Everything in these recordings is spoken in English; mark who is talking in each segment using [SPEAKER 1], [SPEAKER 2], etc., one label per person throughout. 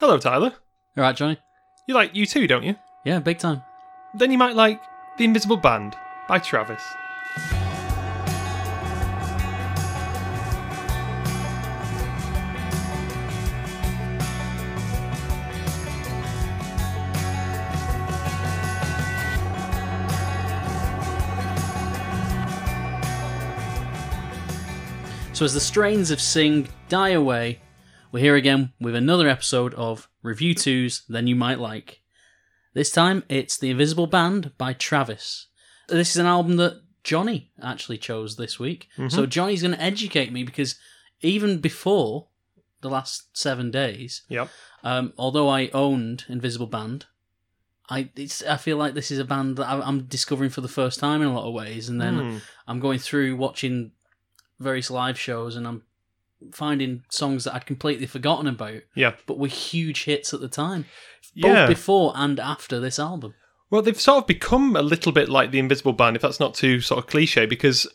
[SPEAKER 1] Hello, Tyler.
[SPEAKER 2] All right, Jonny.
[SPEAKER 1] You like U2, don't you?
[SPEAKER 2] Yeah, big time.
[SPEAKER 1] Then you might like The Invisible Band by Travis.
[SPEAKER 2] So, as the strains of Sing die away, we're here again with another episode of Review 2's Then You Might Like. This time, it's The Invisible Band by Travis. This is an album that Jonny actually chose this week. So, Jonny's going to educate me because even before the last seven days,
[SPEAKER 1] Yep.
[SPEAKER 2] um, although I owned Invisible Band, I it's, I feel like this is a band that I- I'm discovering for the first time in a lot of ways, and then
[SPEAKER 1] Hmm.
[SPEAKER 2] I'm going through watching various live shows, and I'm finding songs that I'd completely forgotten about,
[SPEAKER 1] Yeah.
[SPEAKER 2] but were huge hits at the time, both
[SPEAKER 1] Yeah.
[SPEAKER 2] before and after this album.
[SPEAKER 1] Well, they've sort of become a little bit like the Invisible Band, if that's not too sort of cliche, because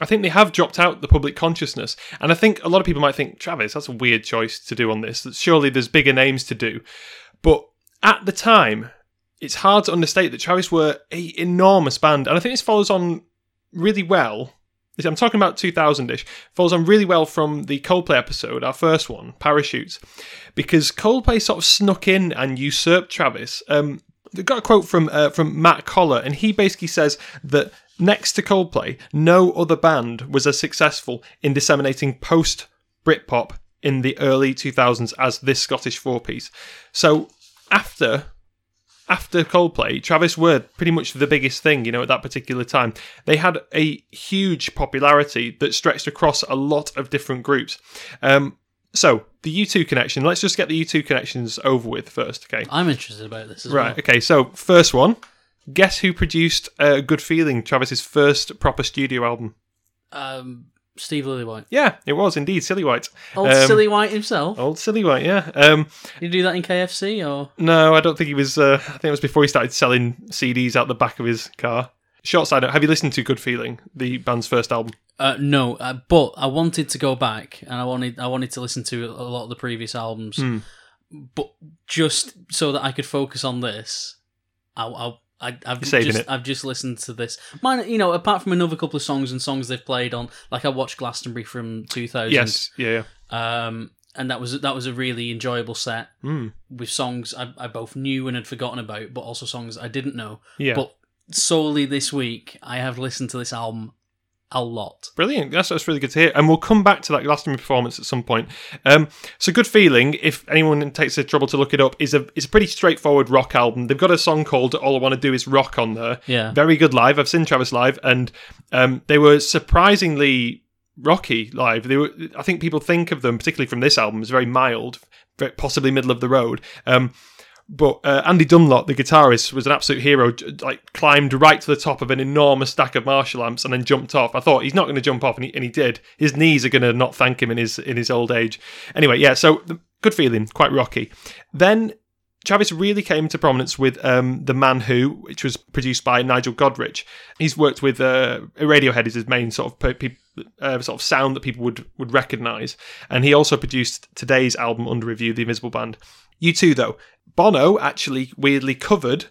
[SPEAKER 1] I think they have dropped out the public consciousness. And I think a lot of people might think, Travis, that's a weird choice to do on this. That Surely there's bigger names to do. But at the time, it's hard to understate that Travis were a enormous band. And I think this follows on really well. I'm talking about 2000 ish, follows on really well from the Coldplay episode, our first one, Parachutes, because Coldplay sort of snuck in and usurped Travis. Um, They've got a quote from uh, from Matt Collar, and he basically says that next to Coldplay, no other band was as successful in disseminating post Britpop in the early 2000s as this Scottish four piece. So after after Coldplay, Travis were pretty much the biggest thing, you know, at that particular time. They had a huge popularity that stretched across a lot of different groups. Um, so the U2 connection. Let's just get the U2 connections over with first, okay?
[SPEAKER 2] I'm interested about this as
[SPEAKER 1] Right.
[SPEAKER 2] well.
[SPEAKER 1] Okay. So first one. Guess who produced uh, "Good Feeling"? Travis's first proper studio album.
[SPEAKER 2] Um, Steve Lillywhite,
[SPEAKER 1] Yeah, it was indeed Silly White.
[SPEAKER 2] old
[SPEAKER 1] Um,
[SPEAKER 2] Silly White himself.
[SPEAKER 1] Old Silly White. Yeah. Um,
[SPEAKER 2] Did you do that in KFC or?
[SPEAKER 1] no, I don't think he was. Uh, I think it was before he started selling CDs out the back of his car. Short side note: Have you listened to "Good Feeling," the band's first album?
[SPEAKER 2] Uh, no, uh, but I wanted to go back and I wanted I wanted to listen to a lot of the previous albums,
[SPEAKER 1] Hmm.
[SPEAKER 2] but just so that I could focus on this, I, I, I I've just
[SPEAKER 1] it.
[SPEAKER 2] I've just listened to this. Mine, you know, apart from another couple of songs and songs they've played on, like I watched Glastonbury from 2000.
[SPEAKER 1] Yes. Yeah. yeah.
[SPEAKER 2] um, and that was that was a really enjoyable set
[SPEAKER 1] Mm.
[SPEAKER 2] with songs I, I both knew and had forgotten about, but also songs I didn't know.
[SPEAKER 1] Yeah.
[SPEAKER 2] But solely this week, I have listened to this album a lot.
[SPEAKER 1] Brilliant. That's, that's really good to hear. And we'll come back to that Glastonbury performance at some point. Um, so, Good Feeling, if anyone takes the trouble to look it up, is a it's a pretty straightforward rock album. They've got a song called All I Want to Do Is Rock on there.
[SPEAKER 2] Yeah.
[SPEAKER 1] Very good live. I've seen Travis live, and um, they were surprisingly rocky live. They were, I think people think of them, particularly from this album, as very mild, possibly middle of the road. Um, but uh, Andy Dunlop, the guitarist, was an absolute hero. Like climbed right to the top of an enormous stack of Marshall amps and then jumped off. I thought he's not going to jump off, and he, and he did. His knees are going to not thank him in his in his old age. Anyway, yeah. So good feeling, quite rocky. Then Travis really came to prominence with um, The Man Who, which was produced by Nigel Godrich. He's worked with uh, Radiohead is his main sort of pe- pe- uh, sort of sound that people would would recognise, and he also produced today's album under review, The Invisible Band. U2, though. Bono actually weirdly covered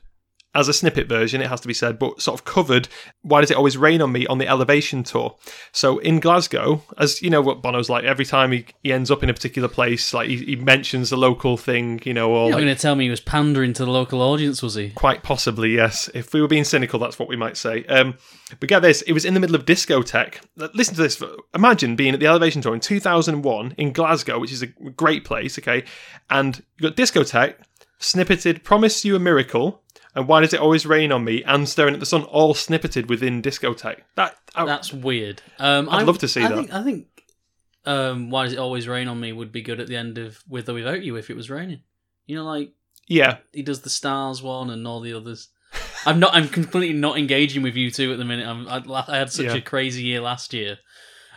[SPEAKER 1] as a snippet version, it has to be said, but sort of covered Why Does It Always Rain on Me on the Elevation tour. So in Glasgow, as you know what Bono's like, every time he, he ends up in a particular place, like he, he mentions the local thing, you know, or
[SPEAKER 2] You're
[SPEAKER 1] like,
[SPEAKER 2] not going to tell me he was pandering to the local audience, was he?
[SPEAKER 1] Quite possibly, yes. If we were being cynical, that's what we might say. Um, but get this, it was in the middle of discotheque. Listen to this. Imagine being at the Elevation Tour in 2001 in Glasgow, which is a great place, okay? And you've got discotheque, snippeted, Promise You a Miracle, and Why Does It Always Rain on Me, and Staring at the Sun, all snippeted within discotheque. That, I,
[SPEAKER 2] That's weird. Um,
[SPEAKER 1] I'd
[SPEAKER 2] I-
[SPEAKER 1] love to see
[SPEAKER 2] I
[SPEAKER 1] that.
[SPEAKER 2] Think, I think um, Why Does It Always Rain on Me would be good at the end of With or Without You if it was raining. You know, like
[SPEAKER 1] yeah,
[SPEAKER 2] he does the stars one and all the others. I'm not. I'm completely not engaging with U2 at the minute. I'm, I, I had such
[SPEAKER 1] Yeah.
[SPEAKER 2] a crazy year last year.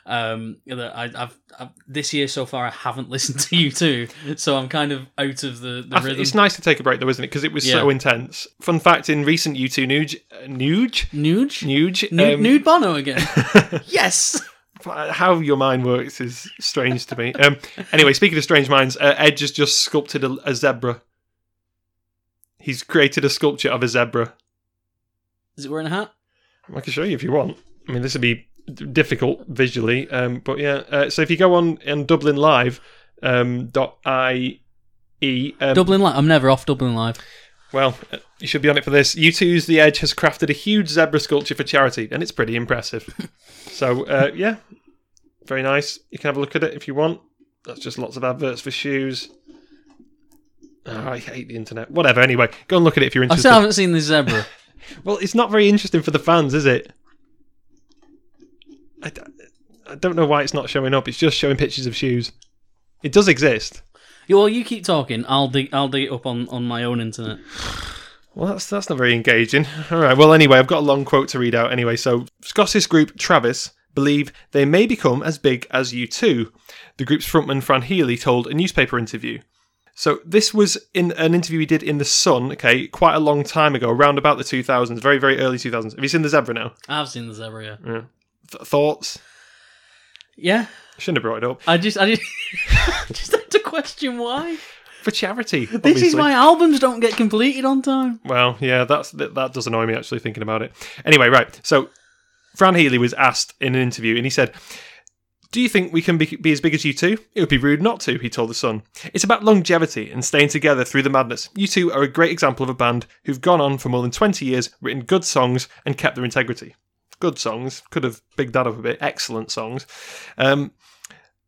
[SPEAKER 2] Um, that I, I've, I've this year so far I haven't listened to U2, so I'm kind of out of the, the rhythm.
[SPEAKER 1] it's nice to take a break though, isn't it? Because it was so intense. Fun fact: in recent U2 Nuge, uh, Nuge,
[SPEAKER 2] Nude,
[SPEAKER 1] Nuge,
[SPEAKER 2] nude,
[SPEAKER 1] um,
[SPEAKER 2] nude Bono again. yes.
[SPEAKER 1] How your mind works is strange to me. Um, anyway, speaking of strange minds, uh, Edge has just sculpted a, a zebra. He's created a sculpture of a zebra.
[SPEAKER 2] Is it wearing a hat?
[SPEAKER 1] I can show you if you want. I mean, this would be difficult visually, um, but yeah. Uh, so if you go on on Dublin Live um, dot i e, um,
[SPEAKER 2] Dublin Live. I'm never off Dublin Live.
[SPEAKER 1] well, uh, you should be on it for this. U2's The Edge has crafted a huge zebra sculpture for charity, and it's pretty impressive. so uh, yeah, very nice. You can have a look at it if you want. That's just lots of adverts for shoes. Oh, I hate the internet. Whatever. Anyway, go and look at it if you're interested.
[SPEAKER 2] I still haven't seen the zebra.
[SPEAKER 1] Well, it's not very interesting for the fans, is it? I, I don't know why it's not showing up. It's just showing pictures of shoes. It does exist.
[SPEAKER 2] Yeah, well, you keep talking. I'll dig. I'll dig it up on, on my own internet.
[SPEAKER 1] Well, that's that's not very engaging. All right. Well, anyway, I've got a long quote to read out. Anyway, so Scottish group Travis believe they may become as big as U2. The group's frontman Fran Healy told a newspaper interview. So this was in an interview he did in the Sun. Okay, quite a long time ago, around about the 2000s, very very early 2000s. Have you seen the Zebra now?
[SPEAKER 2] I've seen the zebra. Yeah.
[SPEAKER 1] Th- thoughts?
[SPEAKER 2] Yeah.
[SPEAKER 1] Shouldn't have brought it up
[SPEAKER 2] I just. I just. just had to question why.
[SPEAKER 1] for charity.
[SPEAKER 2] This is why albums don't get completed on time.
[SPEAKER 1] Well, yeah, that's that, that does annoy me actually thinking about it. Anyway, right. So Fran Healy was asked in an interview, and he said, "Do you think we can be, be as big as U2? It would be rude not to." He told the Sun. It's about longevity and staying together through the madness. U2 are a great example of a band who've gone on for more than twenty years, written good songs, and kept their integrity. Good songs. Could have bigged that up a bit. Excellent songs. Um,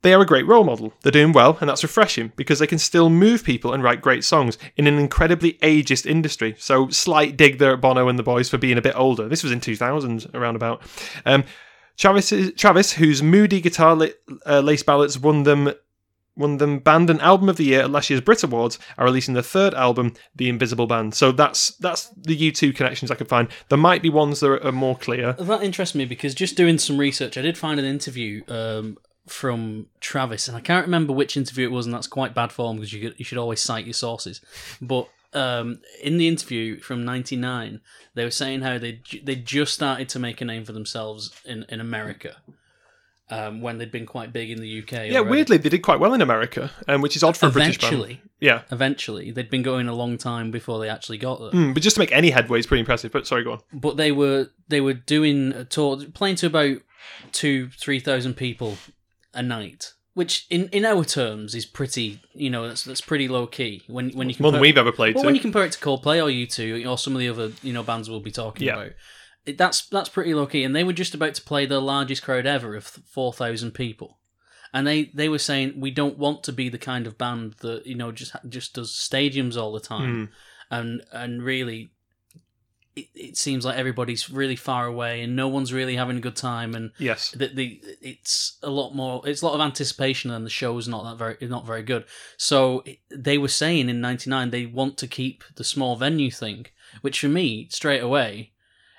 [SPEAKER 1] they are a great role model. They're doing well, and that's refreshing because they can still move people and write great songs in an incredibly ageist industry. So, slight dig there at Bono and the boys for being a bit older. This was in 2000, around about. Um, Travis, Travis, whose moody guitar uh, lace ballads won them. Won them band and album of the year at last year's Brit Awards. Are releasing their third album, The Invisible Band. So that's that's the U2 connections I could find. There might be ones that are, more clear.
[SPEAKER 2] That interests me because just doing some research, I did find an interview um, from Travis, and I can't remember which interview it was, and that's quite bad form because you you should always cite your sources. But um, in the interview from '99, they were saying how they they just started to make a name for themselves in in America. Um, when they'd been quite big in the UK.
[SPEAKER 1] Yeah,
[SPEAKER 2] already.
[SPEAKER 1] weirdly they did quite well in America, um, which is odd for a British band.
[SPEAKER 2] Eventually,
[SPEAKER 1] Yeah,
[SPEAKER 2] eventually, they'd been going a long time before they actually got there.
[SPEAKER 1] Mm, but just to make any headway is pretty impressive. But sorry, go on.
[SPEAKER 2] but they were they were doing a tour playing to about two three thousand people a night which in, in our terms is pretty you know that's that's pretty low key when when you
[SPEAKER 1] More
[SPEAKER 2] compare,
[SPEAKER 1] than we've ever played
[SPEAKER 2] well,
[SPEAKER 1] to.
[SPEAKER 2] when you compare it to Coldplay or U2 or some of the other you know bands we'll be talking
[SPEAKER 1] Yeah.
[SPEAKER 2] about that's that's pretty low key and they were just about to play the largest crowd ever of 4000 people. And they they were saying we don't want to be the kind of band that you know just just does stadiums all the time. Hmm. And and really it, it seems like everybody's really far away and no one's really having a good time. And
[SPEAKER 1] yes.
[SPEAKER 2] the, the it's a lot more it's a lot of anticipation and the show's not that very not very good. So they were saying in 99 they want to keep the small venue thing which for me straight away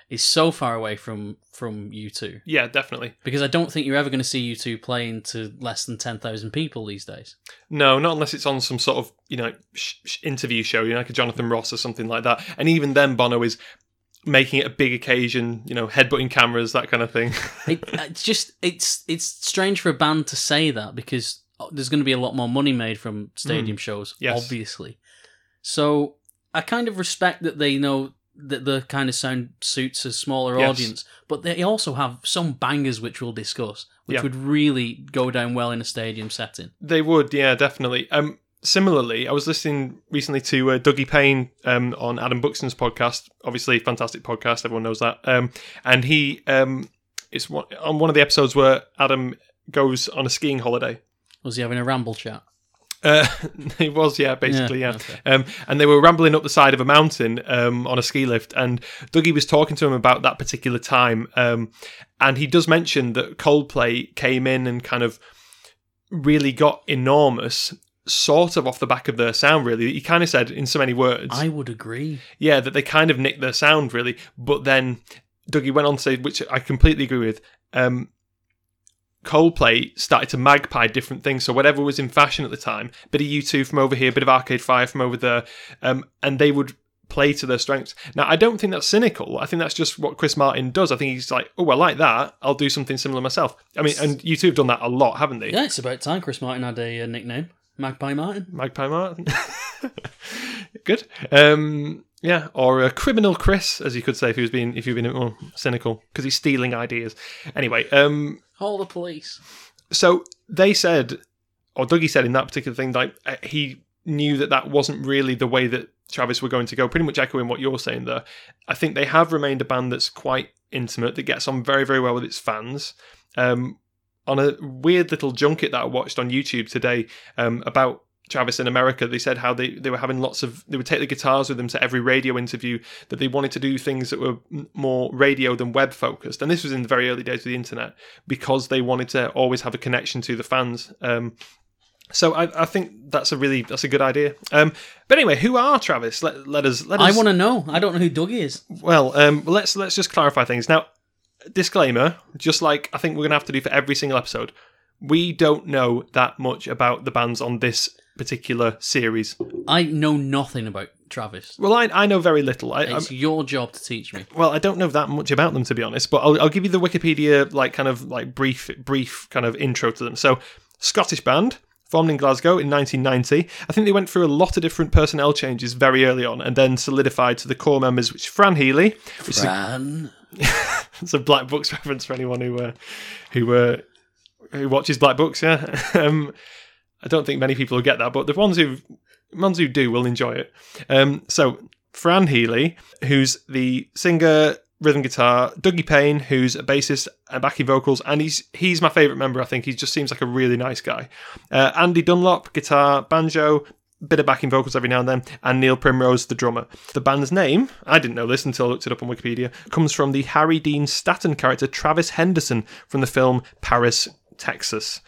[SPEAKER 2] is so far away from from U2
[SPEAKER 1] Yeah, definitely.
[SPEAKER 2] because I don't think you're ever going to see U2 playing to less than 10,000 people these days
[SPEAKER 1] No, not unless it's on some sort of you know sh- sh- interview show, you know, like a Jonathan Ross or something like that. And even then, Bono is making it a big occasion. You know, headbutting cameras, that kind of thing.
[SPEAKER 2] it, it's just it's it's strange for a band to say that because there's going to be a lot more money made from stadium shows,
[SPEAKER 1] Mm. Yes.
[SPEAKER 2] obviously. So I kind of respect that they know that the kind of sound suits a smaller
[SPEAKER 1] Yes.
[SPEAKER 2] audience, but they also have some bangers which we'll discuss, which
[SPEAKER 1] Yeah.
[SPEAKER 2] would really go down well in a stadium setting.
[SPEAKER 1] They would, yeah, definitely. Um, similarly, I was listening recently to uh, Dougie Payne um, on Adam Buxton's podcast. Obviously, fantastic podcast. Everyone knows that. Um, and he, um, it's one, on one of the episodes where Adam goes on a skiing holiday.
[SPEAKER 2] Was he having a ramble chat?
[SPEAKER 1] Uh, it was, yeah, basically, yeah.
[SPEAKER 2] okay.
[SPEAKER 1] Um, and they were rambling up the side of a mountain um, on a ski lift, and Dougie was talking to him about that particular time. Um, and he does mention that Coldplay came in and kind of really got enormous, sort of off the back of their sound. Really, he kind of said in so many words,
[SPEAKER 2] I would agree.
[SPEAKER 1] yeah, that they kind of nicked their sound really. But then Dougie went on to say, which I completely agree with. Um, Coldplay started to magpie different things. So whatever was in fashion at the time, bit of U2 from over here, bit of Arcade Fire from over there, um, and they would play to their strengths. Now, I don't think that's cynical. I think that's just what Chris Martin does. I think he's like, oh, I like that. I'll do something similar myself. I mean, and U2 have done that a lot, haven't they?
[SPEAKER 2] Yeah, it's about time Chris Martin had a, uh nickname. Magpie Martin.
[SPEAKER 1] Magpie Martin. Good. Um, yeah, or a criminal Chris, as you could say if he was being if you've been oh, cynical because he's stealing ideas. Anyway, um,
[SPEAKER 2] Call the police.
[SPEAKER 1] so they said, or Dougie said in that particular thing, like uh, he knew that that wasn't really the way that Travis were going to go. Pretty much echoing what you're saying there. I think they have remained a band that's quite intimate, that gets on very, very well with its fans. Um, on a weird little junket that I watched on YouTube today um, about Travis in America, they said how they, they were having lots of, they would take the guitars with them to every radio interview, that they wanted to do things that were more radio than web focused. And this was in the very early days of the internet because they wanted to always have a connection to the fans. Um, so I, I think that's a really that's a good idea. Um, but anyway, who are Travis? Let, let us let
[SPEAKER 2] I want to know. I don't know who Dougie is.
[SPEAKER 1] Well, um, let's let's just clarify things now. Disclaimer: just like I think we're gonna have to do for every single episode, we don't know that much about the bands on this particular series.
[SPEAKER 2] I know nothing about Travis.
[SPEAKER 1] Well, I I know very little. I, I'm,
[SPEAKER 2] It's your job to teach me.
[SPEAKER 1] well, I don't know that much about them to be honest, but I'll, I'll give you the Wikipedia like kind of like brief brief kind of intro to them. So, Scottish band formed in Glasgow in 1990. I think they went through a lot of different personnel changes very early on, and then solidified to the core members, which Fran Healy, which is a,
[SPEAKER 2] Fran.
[SPEAKER 1] it's a Black Books reference for anyone who uh, who uh, who watches Black Books. Yeah, um, I don't think many people will get that, but the ones who ones who do will enjoy it. Um, so Fran Healy, who's the singer, rhythm guitar, Dougie Payne, who's a bassist and backing vocals, and he's he's my favourite member. I think he just seems like a really nice guy. Uh, Andy Dunlop, guitar, banjo. Bit of backing vocals every now and then, and Neil Primrose, the drummer. The band's name, I didn't know this until I looked it up on Wikipedia, comes from the Harry Dean Stanton character Travis Henderson from the film Paris, Texas.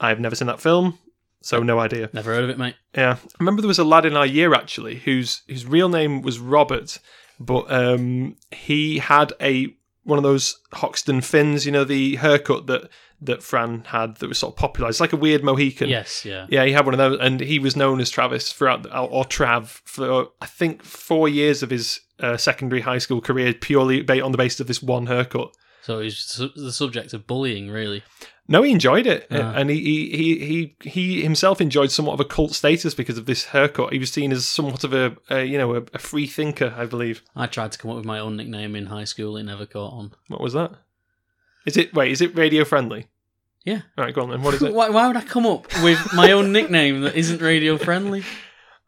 [SPEAKER 1] I've never seen that film, so no idea.
[SPEAKER 2] Never heard of it, mate.
[SPEAKER 1] Yeah, I remember there was a lad in our year actually whose whose real name was Robert, but um, he had a one of those Hoxton fins, you know, the haircut that that Fran had that was sort of popular. It's like a weird Mohican.
[SPEAKER 2] Yes, yeah.
[SPEAKER 1] Yeah, he had one of those, and he was known as Travis throughout, or Trav, for I think four years of his uh, secondary high school career, purely on the basis of this one haircut.
[SPEAKER 2] So he's the subject of bullying, really.
[SPEAKER 1] No, he enjoyed it,
[SPEAKER 2] Ah.
[SPEAKER 1] and he, he he he he himself enjoyed somewhat of a cult status because of this haircut. He was seen as somewhat of a, a you know a, a free thinker, I believe.
[SPEAKER 2] I tried to come up with my own nickname in high school. It never caught on.
[SPEAKER 1] What was that? Is it wait? Is it radio friendly?
[SPEAKER 2] Yeah.
[SPEAKER 1] All right, go on then. What is it?
[SPEAKER 2] Why, why would I come up with my own nickname that isn't radio friendly?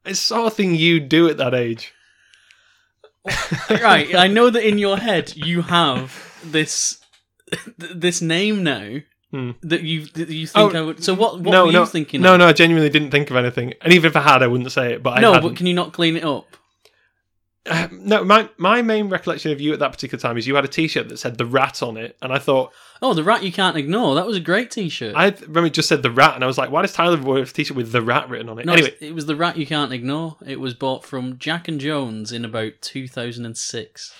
[SPEAKER 1] it's sort of thing you do at that age.
[SPEAKER 2] right, I know that in your head you have this this name now
[SPEAKER 1] Hmm.
[SPEAKER 2] that you that you think
[SPEAKER 1] Oh,
[SPEAKER 2] I would. So what? What
[SPEAKER 1] no,
[SPEAKER 2] were
[SPEAKER 1] no,
[SPEAKER 2] you thinking?
[SPEAKER 1] no,
[SPEAKER 2] of?
[SPEAKER 1] no. I genuinely didn't think of anything, and even if I had, I wouldn't say it. But I
[SPEAKER 2] no.
[SPEAKER 1] hadn't.
[SPEAKER 2] But can you not clean it up?
[SPEAKER 1] Uh, no, my my main recollection of you at that particular time is you had a T-shirt that said the rat on it, and I thought
[SPEAKER 2] Oh, the rat you can't ignore. That was a great T-shirt.
[SPEAKER 1] I remember it just said the rat, and I was like, why does Tyler wear a T-shirt with the rat written on it?
[SPEAKER 2] no,
[SPEAKER 1] anyway,
[SPEAKER 2] it was the rat you can't ignore. It was bought from Jack and Jones in about 2006.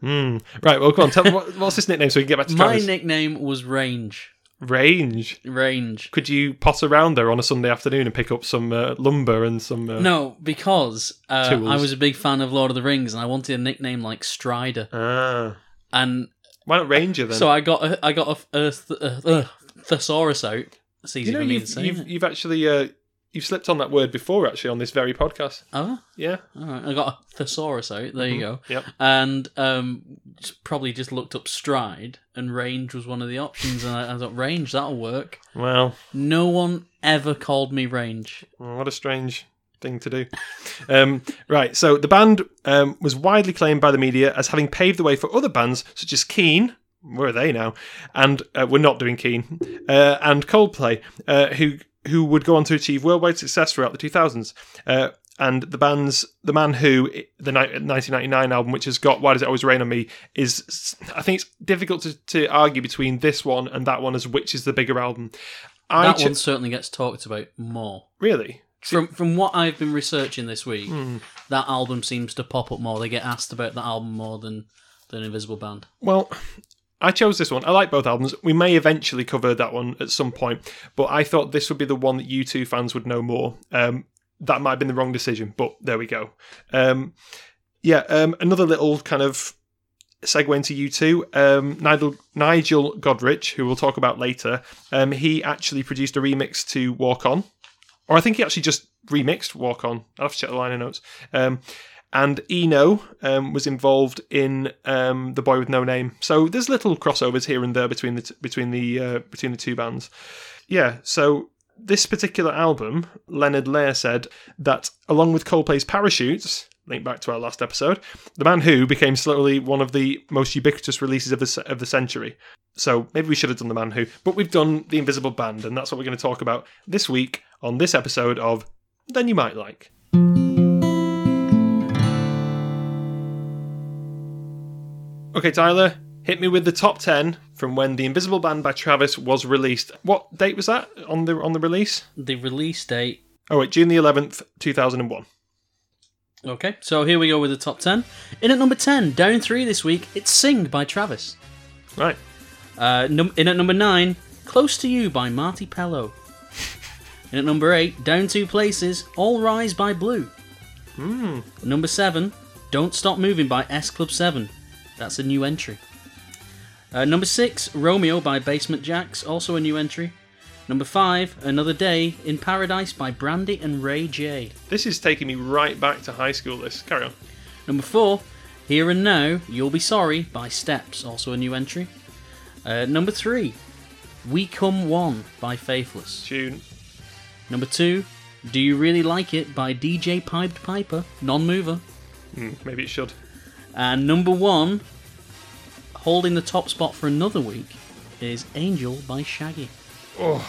[SPEAKER 1] hmm. right. Well, come on. Tell me what, what's this nickname so we can get back to
[SPEAKER 2] My
[SPEAKER 1] Travis.
[SPEAKER 2] nickname was Range.
[SPEAKER 1] Range.
[SPEAKER 2] Range.
[SPEAKER 1] Could you pot around there on a Sunday afternoon and pick up some uh, lumber and some? Uh,
[SPEAKER 2] No, because uh, I was a big fan of Lord of the Rings and I wanted a nickname like Strider.
[SPEAKER 1] Ah.
[SPEAKER 2] And
[SPEAKER 1] Why not Ranger then?
[SPEAKER 2] so I got a, I got a, a, th- a, a thesaurus out. It's easy
[SPEAKER 1] you know,
[SPEAKER 2] for me
[SPEAKER 1] you've,
[SPEAKER 2] to say.
[SPEAKER 1] you've, you've actually uh, you've slipped on that word before actually on this very podcast.
[SPEAKER 2] Oh,
[SPEAKER 1] Yeah.
[SPEAKER 2] all right. I got a thesaurus out. There you go.
[SPEAKER 1] Yep.
[SPEAKER 2] And um, just, probably just looked up stride, and range was one of the options. And I, I thought range that'll work.
[SPEAKER 1] Well,
[SPEAKER 2] No one ever called me range.
[SPEAKER 1] what a strange thing to do. Um, right. So the band um, was widely claimed by the media as having paved the way for other bands such as Keane. Where are they now? And uh, we're not doing Keane. Uh, and Coldplay, uh, who who would go on to achieve worldwide success throughout the 2000s. Uh, and the band's the man who the 1999 album, which has got "Why Does It Always Rain on Me," is I think it's difficult to, to argue between this one and that one as which is the bigger album. I
[SPEAKER 2] That
[SPEAKER 1] ch-
[SPEAKER 2] one certainly gets talked about more.
[SPEAKER 1] really.
[SPEAKER 2] From from what I've been researching this week,
[SPEAKER 1] Hmm.
[SPEAKER 2] that album seems to pop up more. They get asked about that album more than than Invisible Band.
[SPEAKER 1] Well, I chose this one. I like both albums. We may eventually cover that one at some point, but I thought this would be the one that U2 fans would know more. Um, that might have been the wrong decision, but there we go. Um, Yeah, um, another little kind of segue into U2. Um, Nigel, Nigel Godrich, who we'll talk about later, um, he actually produced a remix to Walk On. Or I think he actually just remixed Walk On. I'll have to check the liner notes. And Eno um, was involved in um, The Boy with No Name. So there's little crossovers here and there between the t- between the uh, between the two bands. Yeah, so this particular album, Leonard Lair said that along with Coldplay's Parachutes, link back to our last episode, The Man Who became slowly one of the most ubiquitous releases of the, of the century. So maybe we should have done The Man Who, but we've done The Invisible Band, and that's what we're going to talk about this week on this episode of Then You Might Like. Okay, Tyler, hit me with the top 10 from when The Invisible Band by Travis was released. What date was that on the on the release?
[SPEAKER 2] The release date.
[SPEAKER 1] Oh, wait, June the 11th, 2001.
[SPEAKER 2] Okay, so here we go with the top 10. In at number 10, down three this week, it's Sing by Travis.
[SPEAKER 1] Right.
[SPEAKER 2] Uh, num- in at number 9, Close to You by Marti Pellow. in at number 8, down two places, All Rise by Blue.
[SPEAKER 1] Hmm.
[SPEAKER 2] Number 7, Don't Stop Moving by S Club 7. That's a new entry. Uh, number 6, Romeo by Basement Jaxx, also a new entry. Number 5, Another Day in Paradise by Brandy and Ray J.
[SPEAKER 1] This is taking me right back to high school, this. Carry on.
[SPEAKER 2] Number 4, Here and Now, You'll Be Sorry by Steps, also a new entry. Uh, number 3, We Come One by Faithless.
[SPEAKER 1] Tune.
[SPEAKER 2] Number 2, Do You Really Like It by DJ Pied Piper, non mover.
[SPEAKER 1] Hmm, maybe it should.
[SPEAKER 2] And number 1, holding the top spot for another week, is Angel by Shaggy.
[SPEAKER 1] Oh,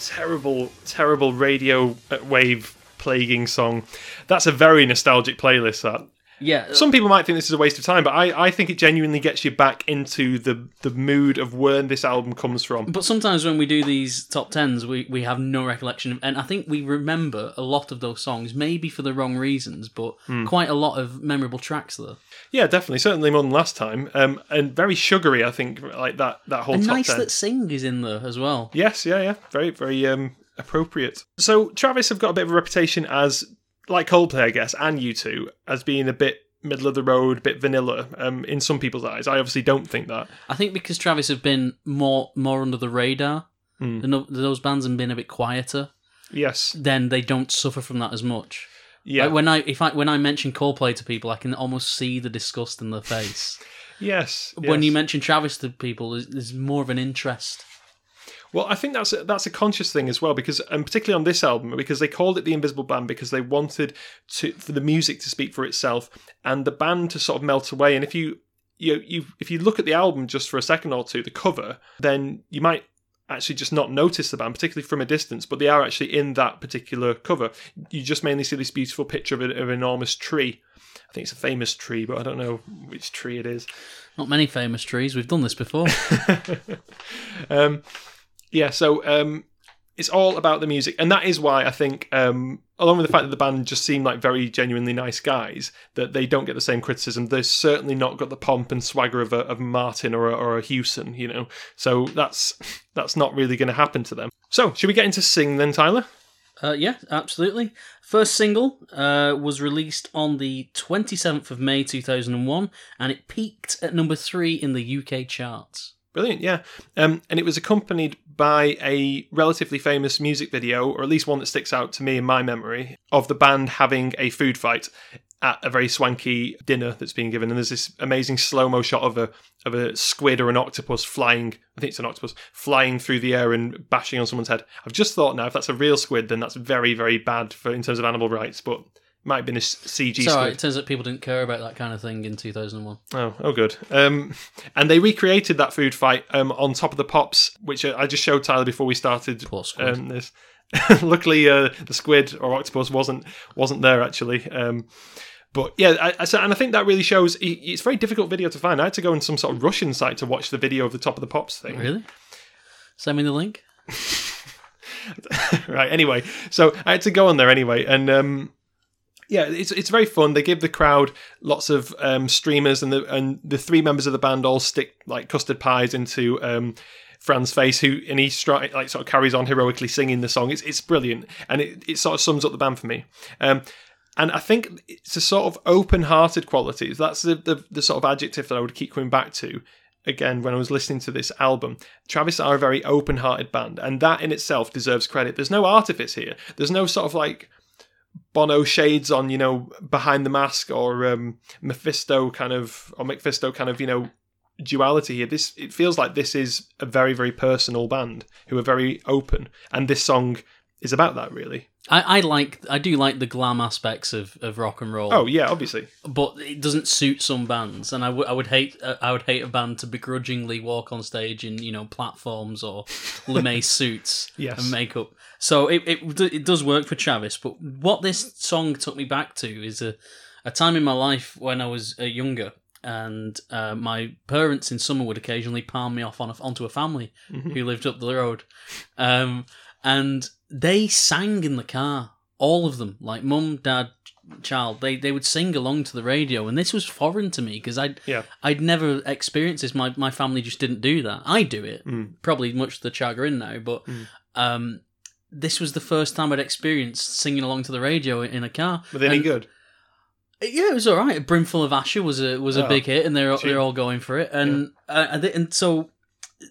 [SPEAKER 1] terrible, terrible radio uh, wave plaguing song. That's a very nostalgic playlist, that.
[SPEAKER 2] Yeah,
[SPEAKER 1] Some people might think this is a waste of time, but I, I think it genuinely gets you back into the, the mood of where this album comes from.
[SPEAKER 2] But sometimes when we do these top tens, we, we have no recollection of, and I think we remember a lot of those songs, maybe for the wrong reasons, but
[SPEAKER 1] Hmm.
[SPEAKER 2] quite a lot of memorable tracks there.
[SPEAKER 1] Yeah, definitely, certainly more than last time, um, and very sugary. I think like that that whole
[SPEAKER 2] And
[SPEAKER 1] top
[SPEAKER 2] nice
[SPEAKER 1] ten.
[SPEAKER 2] that Sing is in there as well.
[SPEAKER 1] Yes, yeah, yeah, very very um, appropriate. So Travis have got a bit of a reputation as like Coldplay, I guess, and U2 as being a bit middle of the road, a bit vanilla um, in some people's eyes. I obviously don't think that.
[SPEAKER 2] I think because Travis have been more more under the radar,
[SPEAKER 1] Hmm.
[SPEAKER 2] than those bands have been a bit quieter,
[SPEAKER 1] Yes,
[SPEAKER 2] then they don't suffer from that as much.
[SPEAKER 1] yeah,
[SPEAKER 2] Like when I if I when I mention Coldplay to people, I can almost see the disgust in their face.
[SPEAKER 1] yes.
[SPEAKER 2] When
[SPEAKER 1] yes.
[SPEAKER 2] you mention Travis to people, there's, there's more of an interest.
[SPEAKER 1] Well, I think that's a, that's a conscious thing as well, because and particularly on this album, because they called it the Invisible Band because they wanted to for the music to speak for itself and the band to sort of melt away. And if you you you if you look at the album just for a second or two, the cover, then you might actually just not notice the band, particularly from a distance. But they are actually in that particular cover. You just mainly see this beautiful picture of, a, of an enormous tree. I think it's a famous tree, but I don't know which tree it is.
[SPEAKER 2] Not many famous trees. We've done this before.
[SPEAKER 1] um, yeah, so um, it's all about the music, and that is why I think, um, along with the fact that the band just seem like very genuinely nice guys, that they don't get the same criticism. They've certainly not got the pomp and swagger of a, of Martin or a, or a Hewson, you know. So that's that's not really going to happen to them. So should we get into sing then, Tyler?
[SPEAKER 2] Uh, yeah, absolutely. First single uh, was released on the 27th of May 2001, and it peaked at number three in the UK charts.
[SPEAKER 1] Brilliant, yeah. Um, and it was accompanied by a relatively famous music video, or at least one that sticks out to me in my memory, of the band having a food fight at a very swanky dinner that's being given. And there's this amazing slow mo shot of a of a squid or an octopus flying. I think it's an octopus flying through the air and bashing on someone's head. I've just thought now, if that's a real squid, then that's very very bad for in terms of animal rights, but. Might have been a CG
[SPEAKER 2] It's alright, it turns out people didn't care about that kind of thing in 2001.
[SPEAKER 1] Oh, oh, good. Um, and they recreated that food fight um, on top of the pops, which uh, I just showed Tyler before we started.
[SPEAKER 2] Poor squid.
[SPEAKER 1] Um, this. Luckily, uh, the squid or octopus wasn't wasn't there actually. Um, but yeah, I, I, and I think that really shows. It's a very difficult video to find. I had to go on some sort of Russian site to watch the video of the top of the pops thing.
[SPEAKER 2] Really? Send me the link.
[SPEAKER 1] right. Anyway, so I had to go on there anyway, and um, yeah, it's it's very fun. They give the crowd lots of um, streamers, and the and the three members of the band all stick like custard pies into. Um, Fran's face, who and he stri- like sort of carries on heroically singing the song. It's it's brilliant, and it, it sort of sums up the band for me. Um, and I think it's a sort of open-hearted qualities. That's the, the the sort of adjective that I would keep coming back to. Again, when I was listening to this album, Travis are a very open-hearted band, and that in itself deserves credit. There's no artifice here. There's no sort of like Bono shades on, you know, behind the mask or um, MacPhisto kind of or MacPhisto kind of, you know, duality here. This it feels like this is a very very personal band who are very open, and this song is about that really.
[SPEAKER 2] I, I like I do like the glam aspects of, of rock and roll.
[SPEAKER 1] Oh yeah, obviously.
[SPEAKER 2] but it doesn't suit some bands, and I would I would hate uh, I would hate a band to begrudgingly walk on stage in you know platforms or lame suits
[SPEAKER 1] Yes.
[SPEAKER 2] and makeup. So it, it it does work for Travis. But what this song took me back to is a a time in my life when I was uh, younger. And uh, my parents in summer would occasionally palm me off on a, onto a family who lived up the road, um, and they sang in the car, all of them, like mum, dad, child. They they would sing along to the radio, and this was foreign to me because I'd
[SPEAKER 1] Yeah.
[SPEAKER 2] I'd never experienced this. My my family just didn't do that. I do it,
[SPEAKER 1] Mm.
[SPEAKER 2] probably much to the chagrin now, but
[SPEAKER 1] Mm.
[SPEAKER 2] um, this was the first time I'd experienced singing along to the radio in a car.
[SPEAKER 1] Were they any good?
[SPEAKER 2] Yeah, it was all right. A Brimful of Asha was a was a
[SPEAKER 1] Oh,
[SPEAKER 2] big hit, and they're they're all going for it. And uh, and so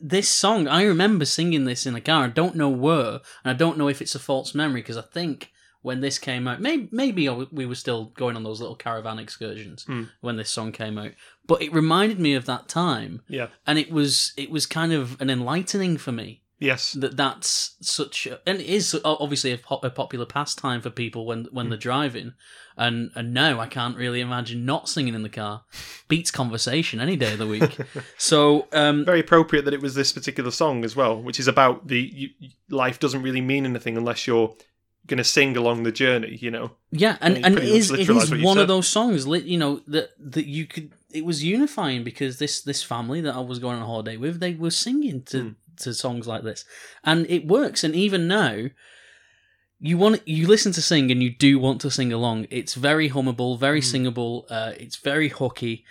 [SPEAKER 2] this song, I remember singing this in a car. I don't know where, and I don't know if it's a false memory because I think when this came out, maybe maybe we were still going on those little caravan excursions
[SPEAKER 1] Hmm.
[SPEAKER 2] when this song came out. But it reminded me of that time,
[SPEAKER 1] Yeah.
[SPEAKER 2] and it was it was kind of an enlightening for me
[SPEAKER 1] Yes.
[SPEAKER 2] that that's such a, and it is obviously a, pop, a popular pastime for people when when they're driving and and now I can't really imagine not singing in the car beats conversation any day of the week so um
[SPEAKER 1] Very appropriate that it was this particular song as well, which is about the you, life doesn't really mean anything unless you're going to sing along the journey. You know.
[SPEAKER 2] yeah and
[SPEAKER 1] you
[SPEAKER 2] and it is it is one of those songs you know that that you could it was unifying because this this family that I was going on a holiday with they were singing to
[SPEAKER 1] Hmm.
[SPEAKER 2] To songs like this and it works and even now you want you listen to sing and you do want to sing along it's very hummable very
[SPEAKER 1] Hmm.
[SPEAKER 2] singable uh, it's very hooky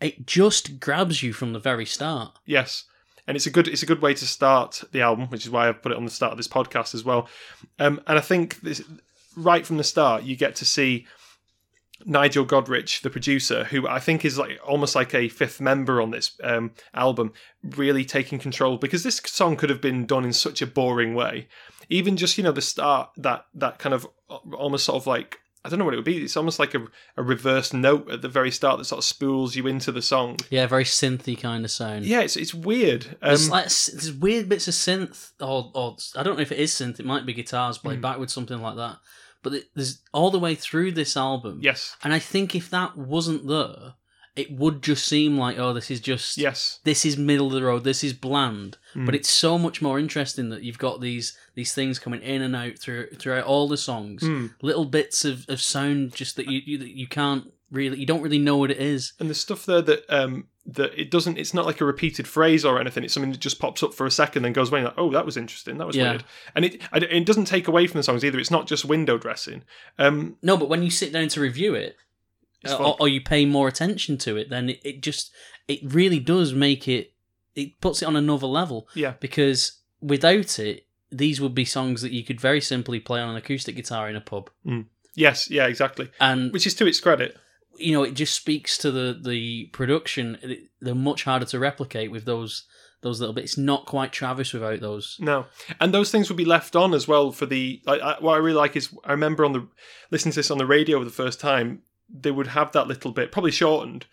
[SPEAKER 2] it just grabs you from the very start
[SPEAKER 1] Yes. And it's a good it's a good way to start the album, which is why I've put it on the start of this podcast as well. Um, and I think this, right from the start, you get to see Nigel Godrich, the producer, who I think is like almost like a fifth member on this um, album, really taking control because this song could have been done in such a boring way. Even just you know the start that that kind of almost sort of like I don't know what it would be. It's almost like a, a reverse note at the very start that sort of spools you into the song.
[SPEAKER 2] yeah very synthy kind of sound
[SPEAKER 1] Yeah, it's it's weird. Um,
[SPEAKER 2] there's like there's weird bits of synth or, or I don't know if it is synth it might be guitars played
[SPEAKER 1] Mm.
[SPEAKER 2] backwards something like that but it, there's all the way through this album
[SPEAKER 1] yes,
[SPEAKER 2] and I think if that wasn't there it would just seem like oh this is just
[SPEAKER 1] yes,
[SPEAKER 2] this is middle of the road this is bland
[SPEAKER 1] Mm.
[SPEAKER 2] but it's so much more interesting that you've got these these things coming in and out through throughout all the songs
[SPEAKER 1] Mm.
[SPEAKER 2] little bits of, of sound just that you, you that you can't really you don't really know what it is
[SPEAKER 1] and the stuff there that um that it doesn't. It's not like a repeated phrase or anything. It's something that just pops up for a second, then goes away. Like, oh, that was interesting. That was
[SPEAKER 2] Yeah.
[SPEAKER 1] weird. And it I- it doesn't take away from the songs either. It's not just window dressing. Um,
[SPEAKER 2] no but when you sit down to review it uh, or, or you pay more attention to it then it, it just it really does make it it puts it on another level
[SPEAKER 1] yeah,
[SPEAKER 2] because without it these would be songs that you could very simply play on an acoustic guitar in a pub
[SPEAKER 1] yes, yeah, exactly.
[SPEAKER 2] and
[SPEAKER 1] Which is to its credit.
[SPEAKER 2] You know, it just speaks to the the production. They're much harder to replicate with those those little bits. It's not quite Travis without those.
[SPEAKER 1] No, and those things would be left on as well for the. Like, I, what I really like is I remember on the listening to this on the radio for the first time. They would have that little bit, probably shortened,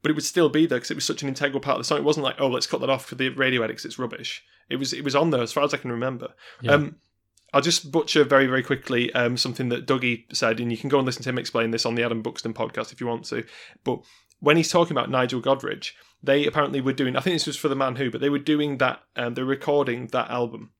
[SPEAKER 1] but it would still be there because it was such an integral part of the song. It wasn't like, oh, let's cut that off for the radio edit 'cause it's rubbish. It was it was on there as far as I can remember.
[SPEAKER 2] Yeah.
[SPEAKER 1] Um, I'll just butcher very very quickly um, something that Dougie said, and you can go and listen to him explain this on the Adam Buxton podcast if you want to. But when he's talking about Nigel Godrich, they apparently were doing. I think this was for the Man Who, but they were doing that. Um, they were recording that album,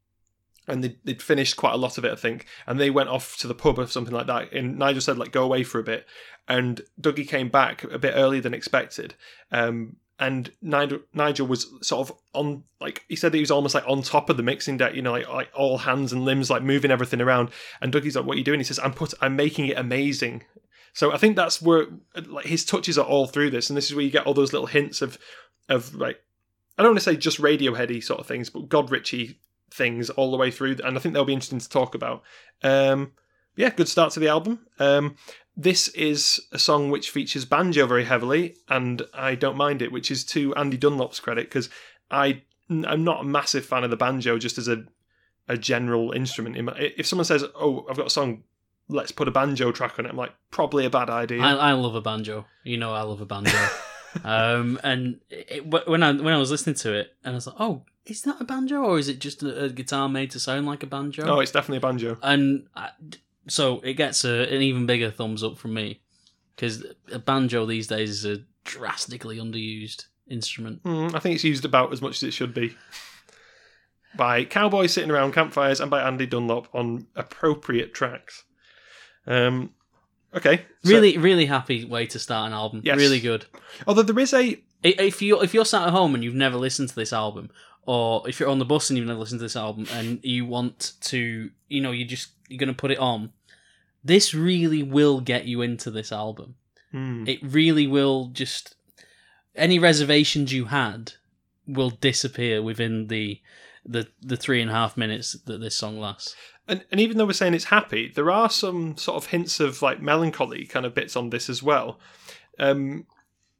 [SPEAKER 1] and they, they'd finished quite a lot of it, I think. And they went off to the pub or something like that. And Nigel said, like, go away for a bit. And Dougie came back a bit earlier than expected. Um, and Nigel, Nigel was sort of on, like, he said that he was almost like on top of the mixing deck, you know, like, like all hands and limbs, like moving everything around. And Dougie's like, what are you doing? He says, I'm put, I'm making it amazing. So I think that's where like his touches are all through this, and this is where you get all those little hints of, of like, I don't want to say just Radioheady sort of things, but Godrichy things all the way through, and I think they'll be interesting to talk about. Um, yeah, good start to the album. Um, this is a song which features banjo very heavily, and I don't mind it, which is to Andy Dunlop's credit because I I'm not a massive fan of the banjo just as a a general instrument. If someone says, "Oh, I've got a song," let's put a banjo track on it. I'm like, probably a bad idea.
[SPEAKER 2] I, I love a banjo. You know, I love a banjo. um, and it, when I when I was listening to it, and I was like, "Oh, is that a banjo, or is it just a, a guitar made to sound like a banjo?"
[SPEAKER 1] oh, it's definitely a banjo.
[SPEAKER 2] and I, so it gets a, an even bigger thumbs up from me because a banjo these days is a drastically underused instrument.
[SPEAKER 1] Mm, I think it's used about as much as it should be. By cowboys sitting around campfires and by Andy Dunlop on appropriate tracks. Um, okay. so-
[SPEAKER 2] Really, really happy way to start an album.
[SPEAKER 1] Yes.
[SPEAKER 2] Really good.
[SPEAKER 1] although there is a
[SPEAKER 2] If you if you're sat at home and you've never listened to this album, or if you're on the bus and you've never listened to this album, and you want to, you know, you just you're gonna put it on, this really will get you into this album.
[SPEAKER 1] Hmm.
[SPEAKER 2] It really will just any reservations you had will disappear within the the the three and a half minutes that this song lasts.
[SPEAKER 1] And, and even though we're saying it's happy, there are some sort of hints of like melancholy kind of bits on this as well. Um,